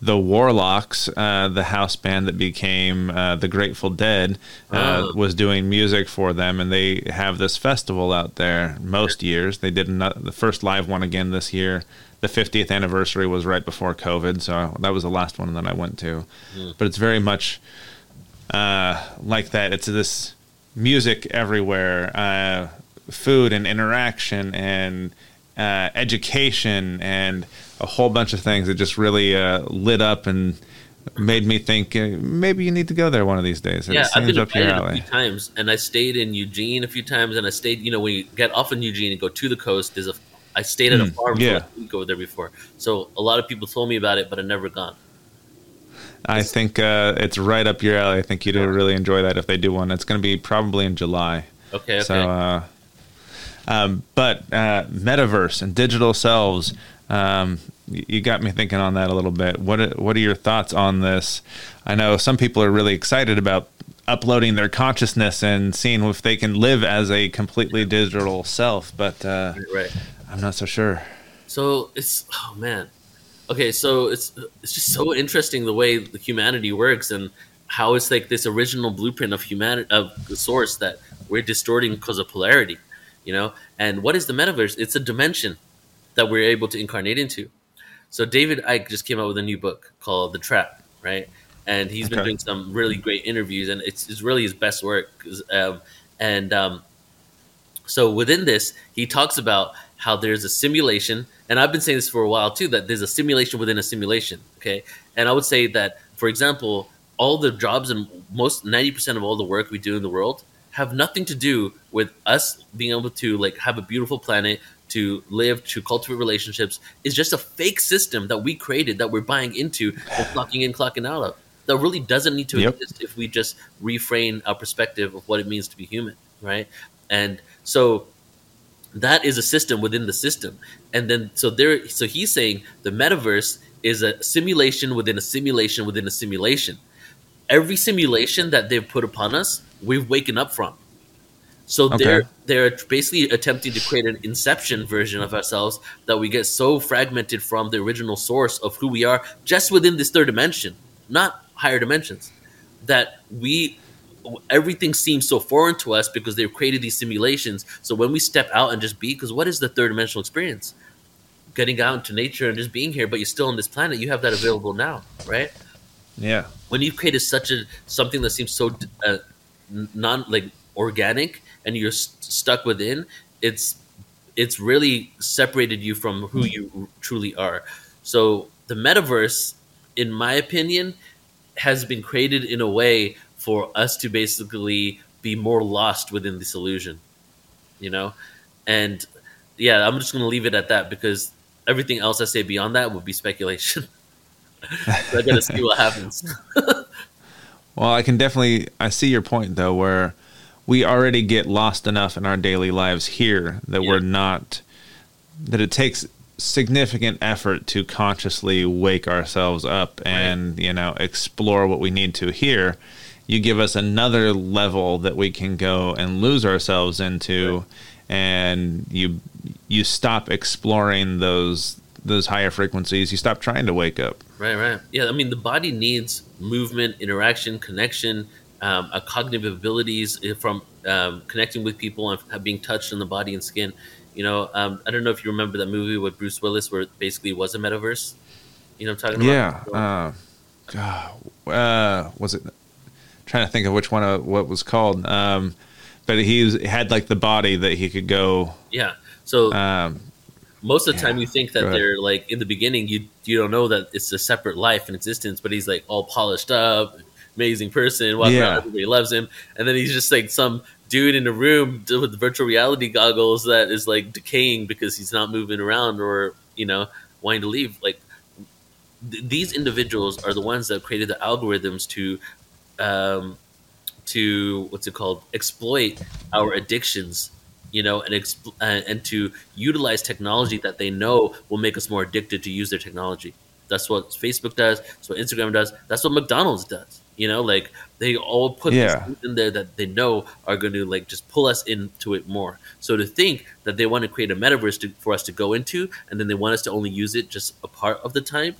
The Warlocks, uh, the house band that became uh, the Grateful Dead, uh, Oh. was doing music for them, and they have this festival out there most years. They did the first live one again this year. The 50th anniversary was right before COVID, so that was the last one that I went to. But it's very much uh, like that. It's this music everywhere, uh, food and interaction and uh, education and a whole bunch of things that just really uh, lit up and made me think uh, maybe you need to go there one of these days. It yeah, I've been up your invited a few times, and I stayed in Eugene a few times, and I stayed. You know, when you get off in Eugene and go to the coast, there's a. I stayed at a Mm, farm yeah. for like a week over there before, so a lot of people told me about it, but I've never gone. I think uh, it's right up your alley. I think you'd really enjoy that if they do one. It's going to be probably in July. Okay, okay. So, uh, um, but uh, metaverse and digital selves, um, you got me thinking on that a little bit. What are, what are your thoughts on this? I know some people are really excited about uploading their consciousness and seeing if they can live as a completely digital self, but uh, right. I'm not so sure. So it's oh man, okay. So it's it's just so interesting the way the humanity works and how it's like this original blueprint of humanity of the source that we're distorting because of polarity, you know. And what is the metaverse? It's a dimension that we're able to incarnate into. So David Icke just came out with a new book called The Trap, right? And he's been doing some really great interviews, and it's, it's really his best work. Um, and um, so within this, he talks about how there's a simulation, and I've been saying this for a while too, that there's a simulation within a simulation. Okay, and I would say that, for example, all the jobs and most ninety percent of all the work we do in the world have nothing to do with us being able to like have a beautiful planet to live to cultivate relationships is just a fake system that we created that we're buying into and (sighs) clocking in clocking out of that really doesn't need to Yep. exist if we just reframe our perspective of what it means to be human right? And so that is a system within the system. And then so there so he's saying the metaverse is a simulation within a simulation within a simulation. Every simulation that they've put upon us we've waken up from so they're they're basically attempting to create an inception version of ourselves that we get so fragmented from the original source of who we are just within this third dimension not higher dimensions that we everything seems so foreign to us because they've created these simulations. So when we step out and just be because what is the third dimensional experience? Getting out into nature and just being here but you're still on this planet you have that available now right? Yeah. when you've created such a something that seems so uh, non like organic and you're st- stuck within it's it's really separated you from who you truly are. So the metaverse in my opinion has been created in a way for us to basically be more lost within this illusion you know? And yeah i'm just going to leave it at that because everything else i say beyond that would be speculation. (laughs) So i gotta see what happens. (laughs) Well, I can definitely I see your point though, where we already get lost enough in our daily lives here that Yeah. we're not that it takes significant effort to consciously wake ourselves up and you know explore what we need to here. You give us another level that we can go and lose ourselves into and you you stop exploring those those higher frequencies. You stop trying to wake up. Right, right. Yeah, I mean, the body needs movement, interaction, connection, um, uh, cognitive abilities uh, from um, connecting with people and being touched on the body and skin. You know, um, I don't know if you remember that movie with Bruce Willis where it basically was a metaverse. You know what I'm talking Yeah. about? Uh, uh, was it? Trying to think of which one of what was called. Um, but he was, had like the body that he could go. yeah. So Um, most of the time you think that they're like in the beginning you you don't know that it's a separate life and existence but he's like all polished up amazing person. Walking Yeah. around, everybody loves him, and then he's just like some dude in a room with virtual reality goggles that is like decaying because he's not moving around or you know wanting to leave. Like th- these individuals are the ones that created the algorithms to um, to what's it called exploit our addictions you know and expl- uh, and to utilize technology that they know will make us more addicted to use their technology that's what facebook does that's what instagram does that's what mcdonald's does you know like they all put these Yeah. things in there that they know are going to like just pull us into it more so to think that they want to create a metaverse to, for us to go into and then they want us to only use it just a part of the time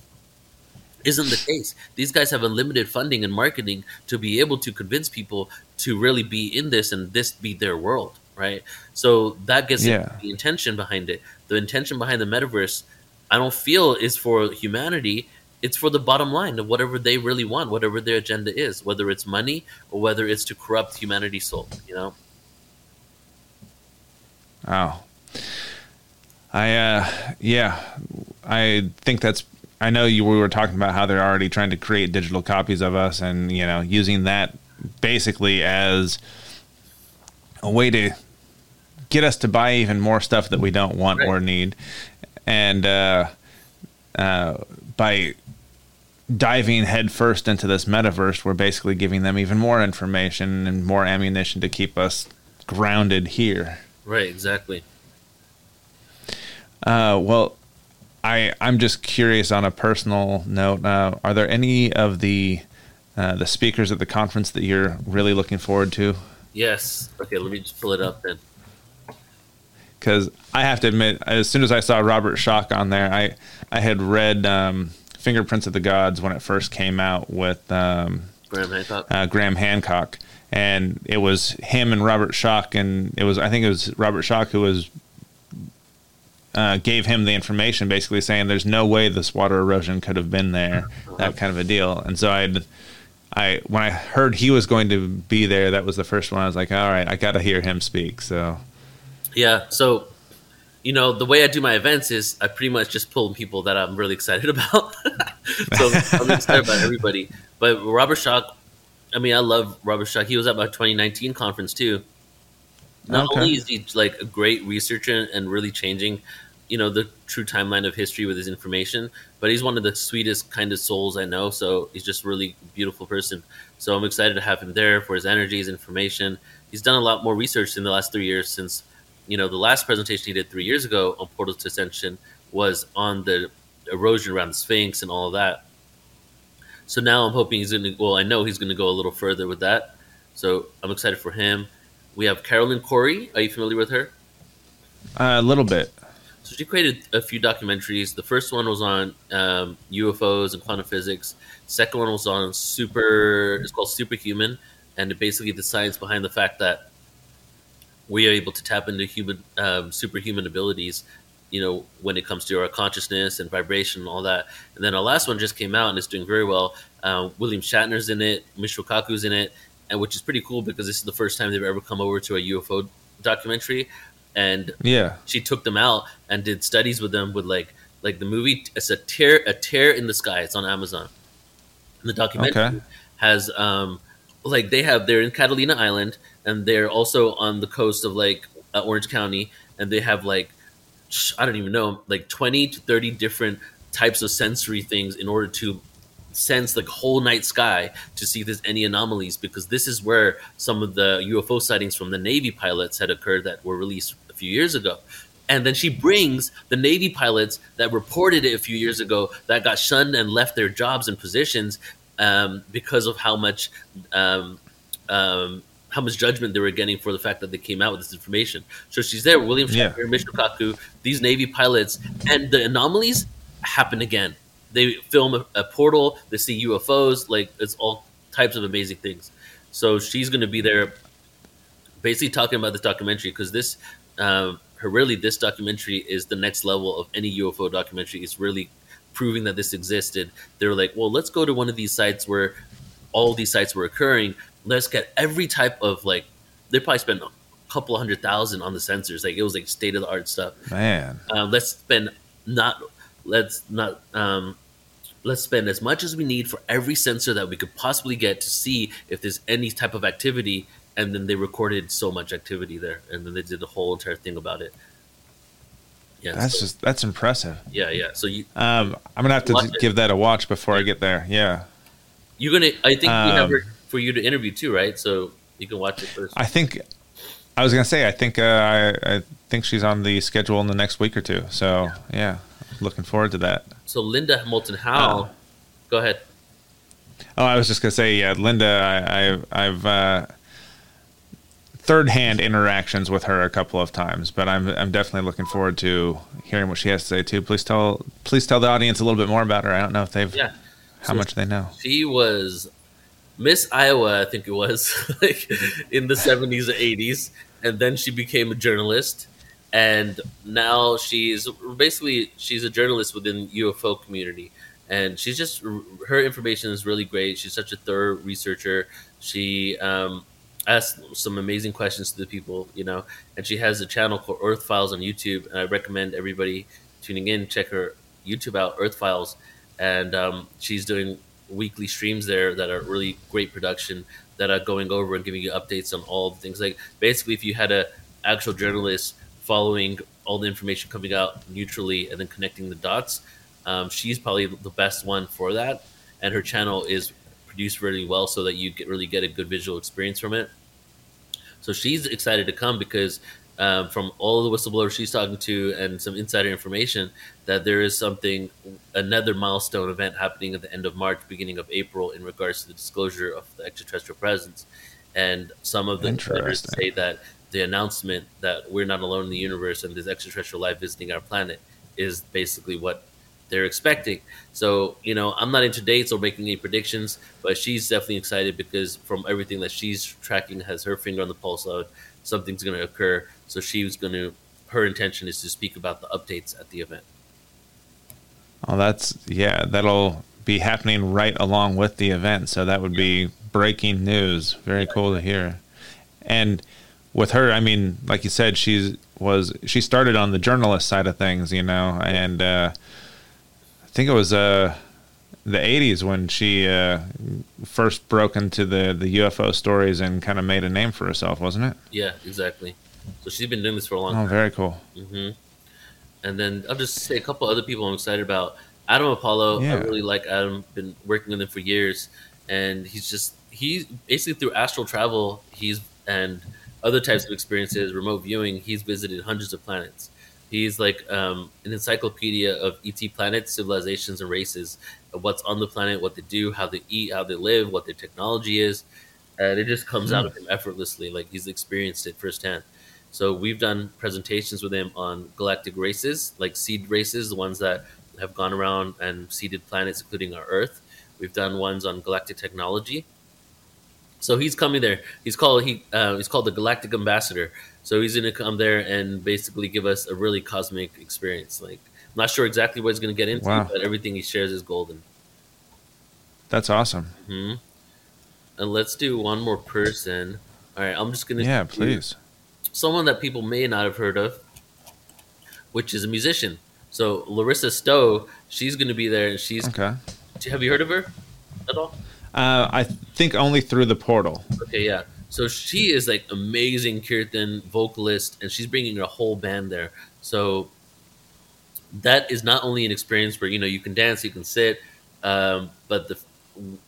isn't the case. These guys have unlimited funding and marketing to be able to convince people to really be in this and this be their world, right? So that gets Yeah. the intention behind it. The intention behind the metaverse, I don't feel is for humanity. It's for the bottom line of whatever they really want, whatever their agenda is, whether it's money or whether it's to corrupt humanity's soul. You know, Oh. I uh yeah, I think that's I know you we were talking about how they're already trying to create digital copies of us and you know using that basically as a way to get us to buy even more stuff that we don't want or need and uh uh by diving headfirst into this metaverse we're basically giving them even more information and more ammunition to keep us grounded here right? Exactly. uh, well, I I'm just curious on a personal note. Uh, are there any of the uh, the speakers at the conference that you're really looking forward to? Yes. Okay. Let me just pull it up then. Because I have to admit, as soon as I saw Robert Schoch on there, I I had read um, Fingerprints of the Gods when it first came out with um, Graham Hancock. uh, Graham Hancock, and it was him and Robert Schoch, and it was I think it was Robert Schoch who was uh, gave him the information, basically saying there's no way this water erosion could have been there, that kind of a deal. And so I, I when I heard he was going to be there, that was the first one. I was like, all right, I got to hear him speak. So Yeah. So, you know, the way I do my events is I pretty much just pull people that I'm really excited (laughs) about. (laughs) so I'm excited about everybody. But Robert Schoch, I mean, I love Robert Schoch. He was at my 2019 conference too. Not Okay. only is he like a great researcher and really changing, you know, the true timeline of history with his information, but he's one of the sweetest kind of souls I know. So he's just really beautiful person. So I'm excited to have him there for his energy, his information. He's done a lot more research in the last three years since, you know, the last presentation he did three years ago on Portals to Ascension was on the erosion around the Sphinx and all of that. So now I'm hoping he's going to, well, I know he's going to go a little further with that. So I'm excited for him. We have Caroline Cory. Are you familiar with her? uh, a little bit. So she created a few documentaries. The first one was on um, UFOs and quantum physics. Second one was on super. It's called Superhuman, and it basically the science behind the fact that we are able to tap into human um, superhuman abilities. You know, when it comes to our consciousness and vibration and all that. And then our last one just came out and it's doing very well. Uh, William Shatner's in it. Michio Kaku's in it, and which is pretty cool because this is the first time they've ever come over to a UFO documentary. And Yeah. she took them out and did studies with them with like like the movie it's a tear a tear in the sky it's on amazon the documentary Okay. has um like they have they're in catalina island and they're also on the coast of like uh, orange county and they have like i don't even know like 20 to 30 different types of sensory things in order to sense the whole night sky to see if there's any anomalies because this is where some of the UFO sightings from the Navy pilots had occurred that were released a few years ago. And then she brings the Navy pilots that reported it a few years ago that got shunned and left their jobs and positions um, because of how much um, um, how much judgment they were getting for the fact that they came out with this information. So she's there, William Yeah. Shatner, Michio Kaku, these Navy pilots, and the anomalies happen again. They film a, a portal, they see UFOs, like it's all types of amazing things. So she's going to be there, basically talking about this documentary because this, um, her really this documentary is the next level of any UFO documentary. It's really proving that this existed. They're like, well, let's go to one of these sites where all these sites were occurring. Let's get every type of like. They probably spent a couple hundred thousand on the sensors. Like it was like state of the art stuff Man. um, let's spend not let's not um, let's spend as much as we need for every sensor that we could possibly get to see if there's any type of activity. And then they recorded so much activity there, and then they did the whole entire thing about it. Yeah, that's so, just that's impressive. Yeah, yeah. So you, um, I'm gonna have to give that a watch before yeah. I get there. Yeah, you're gonna. I think um, we have her for you to interview too, right? So you can watch it first. I think. I was gonna say. I think. Uh, I, I think she's on the schedule in the next week or two. So yeah, yeah looking forward to that. So Linda Moulton Howe, uh, go ahead. Oh, I was just gonna say, yeah, Linda. I, I I've uh, third hand interactions with her a couple of times, but I'm I'm definitely looking forward to hearing what she has to say too. Please tell please tell the audience a little bit more about her. I don't know if they've yeah. how so much they know. She was Miss Iowa, I think it was, (laughs) like in the seventies or eighties, and then she became a journalist and now she's basically she's a journalist within UFO community, and she's just her information is really great. She's such a thorough researcher. She um, asks some amazing questions to the people, you know, and she has a channel called Earth Files on YouTube, and I recommend everybody tuning in check her YouTube out, Earth Files, and um, she's doing weekly streams there that are really great production that are going over and giving you updates on all the things. Like basically, if you had a actual journalist following all the information coming out neutrally and then connecting the dots. Um, she's probably the best one for that, and her channel is produced really well so that you get really get a good visual experience from it. So she's excited to come because um, from all the whistleblowers she's talking to and some insider information that there is something another milestone event happening at the end of March, beginning of April in regards to the disclosure of the extraterrestrial presence. And some of the insiders say that the announcement that we're not alone in the universe and there's extraterrestrial life visiting our planet is basically what they're expecting. So, you know, I'm not into dates or making any predictions, but she's definitely excited because from everything that she's tracking has her finger on the pulse of something's going to occur. So she's going to, her intention is to speak about the updates at the event. Oh, that's, yeah, that'll be happening right along with the event. So that would be breaking news. Very yeah. cool to hear. And, with her, I mean, like you said, she's was she started on the journalist side of things, you know, and uh, think it was uh, the '80s when she uh, first broke into the the UFO stories and kind of made a name for herself, wasn't it? Yeah, exactly. So she's been doing this for a long oh, time. Oh, very cool. Mm-hmm. And then I'll just say a couple other people I'm excited about. Adam Apollo, yeah. I really like Adam. Been working with him for years, and he's just he basically through astral travel. He's and other types of experiences, remote viewing, he's visited hundreds of planets. He's like um, an encyclopedia of ET planets, civilizations, and races. What's on the planet, what they do, how they eat, how they live, what their technology is, and it just comes mm. out of him effortlessly. Like he's experienced it firsthand. So we've done presentations with him on galactic races, like seed races, the ones that have gone around and seeded planets, including our Earth. We've done ones on galactic technology, so he's coming there. He's called he uh, he's called the Galactic Ambassador. So he's going to come there and basically give us a really cosmic experience. Like I'm not sure exactly what he's going to get into, wow. but everything he shares is golden. That's awesome. Mm-hmm. And let's do one more person. All right, I'm just going to yeah, please. Someone that people may not have heard of, which is a musician. So Larisa Stow, she's going to be there, and she's okay. Have you heard of her at all? Uh, I think only through the portal. Okay, yeah. So she is like amazing kirtan vocalist, and she's bringing a whole band there. So that is not only an experience where you know you can dance, you can sit, um, but the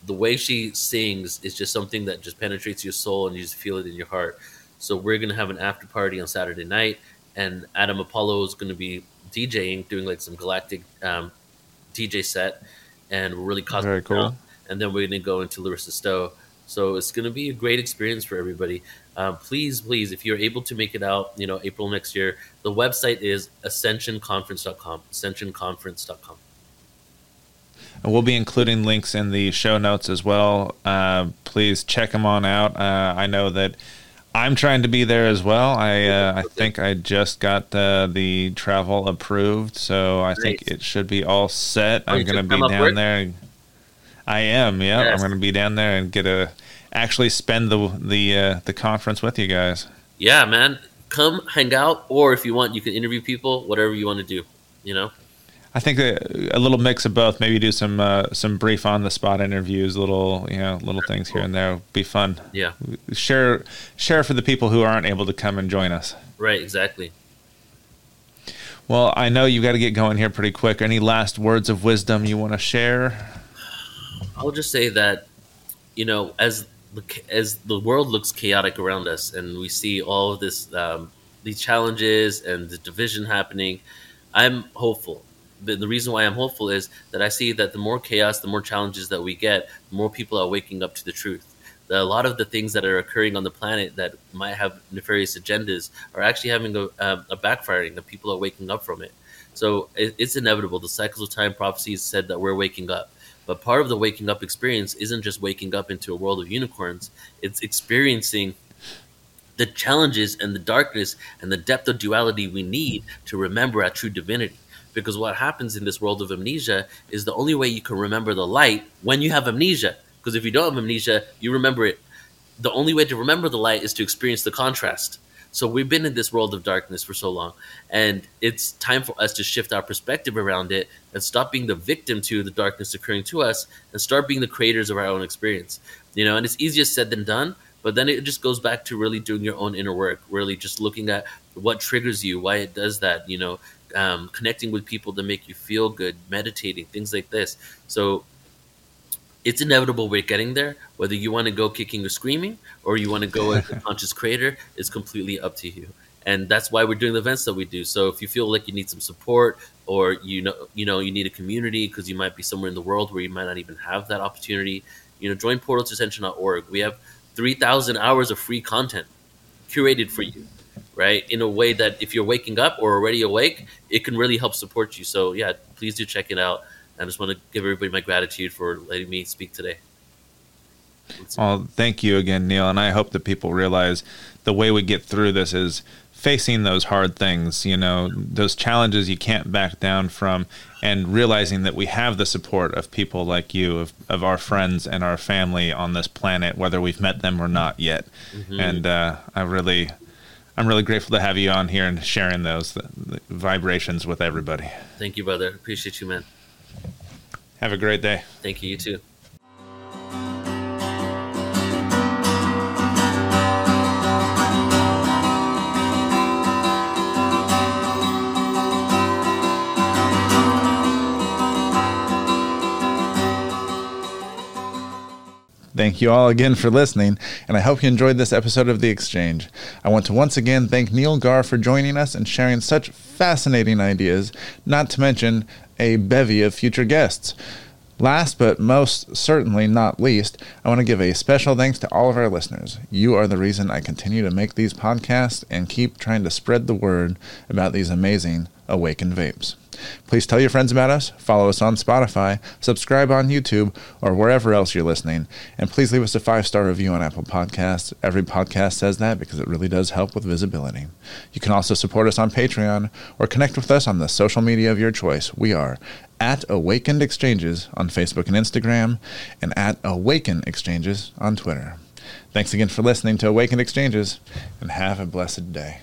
the way she sings is just something that just penetrates your soul, and you just feel it in your heart. So we're gonna have an after party on Saturday night, and Adam Apollo is gonna be DJing, doing like some galactic um, DJ set, and we're really cosmic. Very cool and then we're going to go into Larisa Stow. So it's going to be a great experience for everybody. Um, please, please, if you're able to make it out, you know, April next year, the website is ascensionconference.com, ascensionconference.com. And we'll be including links in the show notes as well. Uh, please check them on out. Uh, I know that I'm trying to be there as well. I uh, I think I just got uh, the travel approved, so I think it should be all set. Oh, I'm going to be down there. I am. Yeah, yes. I'm going to be down there and get a actually spend the the uh, the conference with you guys. Yeah, man, come hang out, or if you want, you can interview people. Whatever you want to do, you know. I think a, a, little mix of both. Maybe do some uh, some brief on the spot interviews, little you know little things here and there. Be fun. Yeah. Share share for the people who aren't able to come and join us. Right. Exactly. Well, I know you got to get going here pretty quick. Any last words of wisdom you want to share? I'll just say that you know as the, as the world looks chaotic around us, and we see all of this um, these challenges and the division happening, I'm hopeful the, the reason why I'm hopeful is that I see that the more chaos, the more challenges that we get, the more people are waking up to the truth. A lot of the things that are occurring on the planet that might have nefarious agendas are actually having a, um, a backfiring, that people are waking up from it. So it, it's inevitable. The cycles of time prophecies said that we're waking up. But part of the waking up experience isn't just waking up into a world of unicorns, it's experiencing the challenges and the darkness and the depth of duality we need to remember our true divinity. Because what happens in this world of amnesia is the only way you can remember the light when you have amnesia. Because if you don't have amnesia you remember it. The only way to remember the light is to experience the contrast so we've been in this world of darkness for so long and it's time for us to shift our perspective around it and stop being the victim to the darkness occurring to us and start being the creators of our own experience you know and it's easier said than done but then it just goes back to really doing your own inner work really just looking at what triggers you why it does that you know um, connecting with people that make you feel good, meditating, things like this. So it's inevitable we're getting there. Whether you want to go kicking or screaming, or you want to go as a (laughs) conscious creator, is completely up to you. And that's why we're doing the events that we do. So if you feel like you need some support, or you know you know you need a community because you might be somewhere in the world where you might not even have that opportunity, you know, join portal to ascension.org. We have three thousand hours of free content curated for you right? In a way that if you're waking up or already awake, it can really help support you. So yeah, please do check it out. I just want to give everybody my gratitude for letting me speak today. Well, thank you again, Neil. And I hope that people realize the way we get through this is facing those hard things, you know, those challenges you can't back down from, and realizing that we have the support of people like you, of, of our friends and our family on this planet, whether we've met them or not yet. Mm-hmm. And uh, I really I'm really grateful to have you on here and sharing those the, the vibrations with everybody. Thank you, brother. Appreciate you, man. Have a great day. Thank you. You too. Thank you all again for listening, and I hope you enjoyed this episode of The Exchange. I want to once again thank Neil Gaur for joining us and sharing such fascinating ideas, not to mention a bevy of future guests. Last but most certainly not least, I want to give a special thanks to all of our listeners. You are the reason I continue to make these podcasts and keep trying to spread the word about these amazing awakened vapes. Please tell your friends about us, follow us on Spotify, subscribe on YouTube, or wherever else you're listening, and please leave us a five star review on Apple Podcasts. Every podcast says that because it really does help with visibility. You can also support us on Patreon or connect with us on the social media of your choice. We are at Awakened Exchanges on Facebook and Instagram, and at Awaken Exchanges on Twitter. Thanks again for listening to Awakened Exchanges, and have a blessed day.